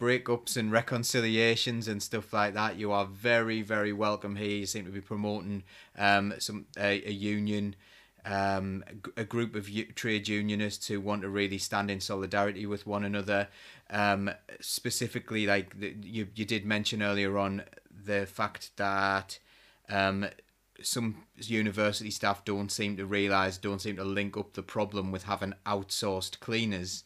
breakups and reconciliations and stuff like that. You are very very welcome here. You seem to be promoting um some a, a union. Um, a group of trade unionists who want to really stand in solidarity with one another. Um, specifically, like the, you, you did mention earlier on the fact that um, some university staff don't seem to realize, don't seem to link up the problem with having outsourced cleaners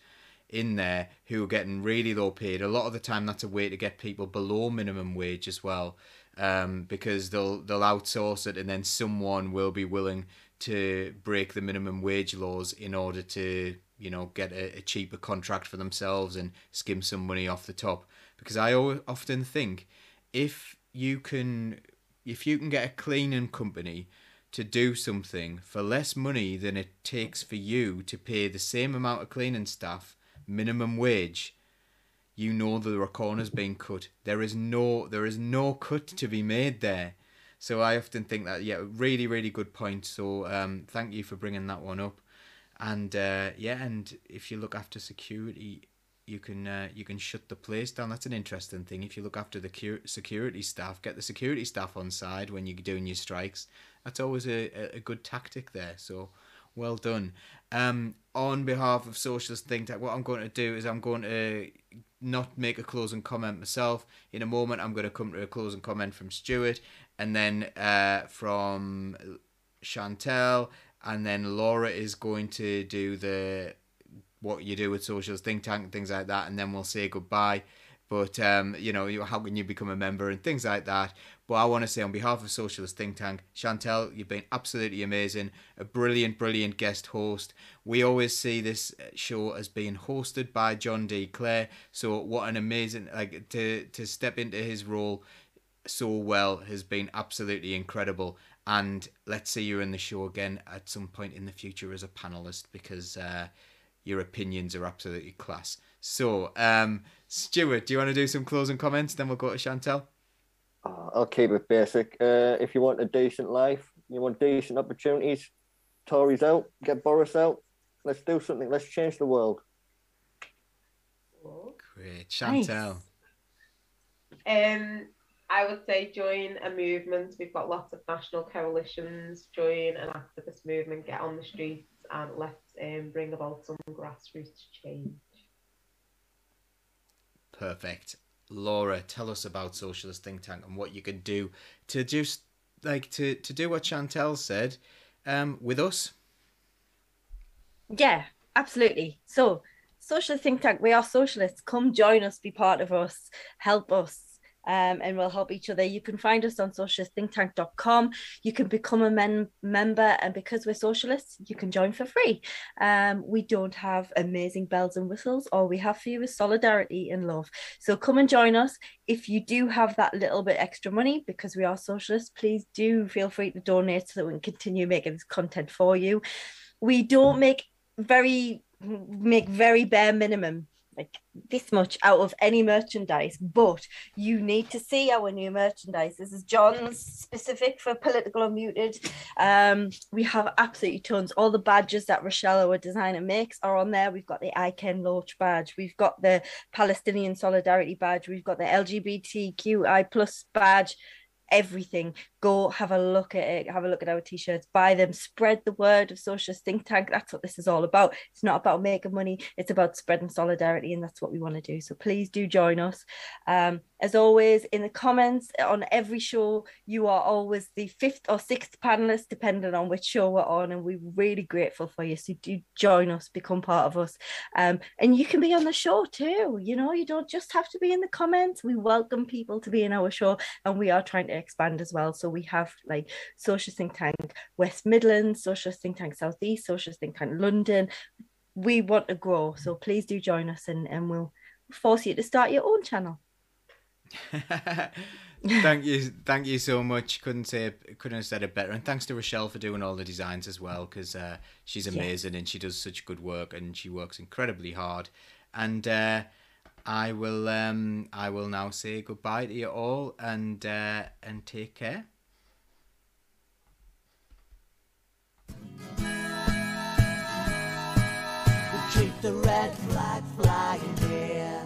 in there who are getting really low paid. A lot of the time, that's a way to get people below minimum wage as well, um, because they'll they'll outsource it, and then someone will be willing to break the minimum wage laws in order to you know get a, a cheaper contract for themselves and skim some money off the top. Because I often think if you can if you can get a cleaning company to do something for less money than it takes for you to pay the same amount of cleaning staff minimum wage you know there are corners being cut there is no there is no cut to be made there so i often think that yeah really really good point so um thank you for bringing that one up and uh yeah and if you look after security you can uh, you can shut the place down. That's an interesting thing. If you look after the cu- security staff, get the security staff on side when you're doing your strikes. That's always a, a good tactic there. So well done. Um, on behalf of Socialist Think Tank, what I'm going to do is I'm going to not make a closing comment myself. In a moment, I'm going to come to a closing comment from Stuart, and then uh, from Chantelle, and then Laura is going to do the what you do with Socialist Think Tank and things like that, and then we'll say goodbye. But um, you know, how can you become a member and things like that. But I want to say on behalf of Socialist Think Tank, Chantelle, you've been absolutely amazing, a brilliant, brilliant guest host. We always see this show as being hosted by John D. Clare. So what an amazing like to to step into his role so well has been absolutely incredible. And let's see you in the show again at some point in the future as a panelist because uh, your opinions are absolutely class. So, um, Stuart, do you want to do some closing comments? Then we'll go to Chantelle. I'll keep it basic. Uh, if you want a decent life, you want decent opportunities, Tories out, get Boris out. Let's do something. Let's change the world. Great, Chantelle. Um, I would say join a movement. We've got lots of national coalitions. Join an activist movement. Get on the streets and let's um, bring about some grassroots change. Perfect. Laura, tell us about Socialist Think Tank and what you can do to just like to to do what Chantelle said um, with us. Yeah, absolutely. So, Socialist Think Tank, we are socialists. Come join us, be part of us, help us. Um, and we'll help each other. You can find us on socialistthinktank.com. You can become a men- member, and because we're socialists, you can join for free. Um, we don't have amazing bells and whistles. All we have for you is solidarity and love. So come and join us. If you do have that little bit extra money, because we are socialists, please do feel free to donate so that we can continue making this content for you. We don't make very make very bare minimum like this much out of any merchandise but you need to see our new merchandise. This is john's specific for political unmuted um we have absolutely tons. All the badges that rochelle our designer makes are on there. We've got the i can launch badge. We've got the palestinian solidarity badge. We've got the lgbtqi plus badge everything. Go have a look at it have a look at our t-shirts buy them spread the word of socialist think tank. That's what this is all about. It's not about making money it's about spreading solidarity and that's what we want to do. So please do join us. Um, as always in the comments on every show you are always the fifth or sixth panelist depending on which show we're on and we're really grateful for you. So do join us become part of us. Um, and you can be on the show too you know you don't just have to be in the comments. We welcome people to be in our show and we are trying to expand as well so we have like social think tank west midlands social think tank southeast social think tank london we want to grow so please do join us and, and we'll force you to start your own channel [laughs] thank you, thank you so much. Couldn't say, couldn't have said it better. And thanks to Rochelle for doing all the designs as well, because uh, she's amazing and she does such good work and she works incredibly hard. And uh, I will, um, I will now say goodbye to you all and uh, and take care. Keep the red flag flying here.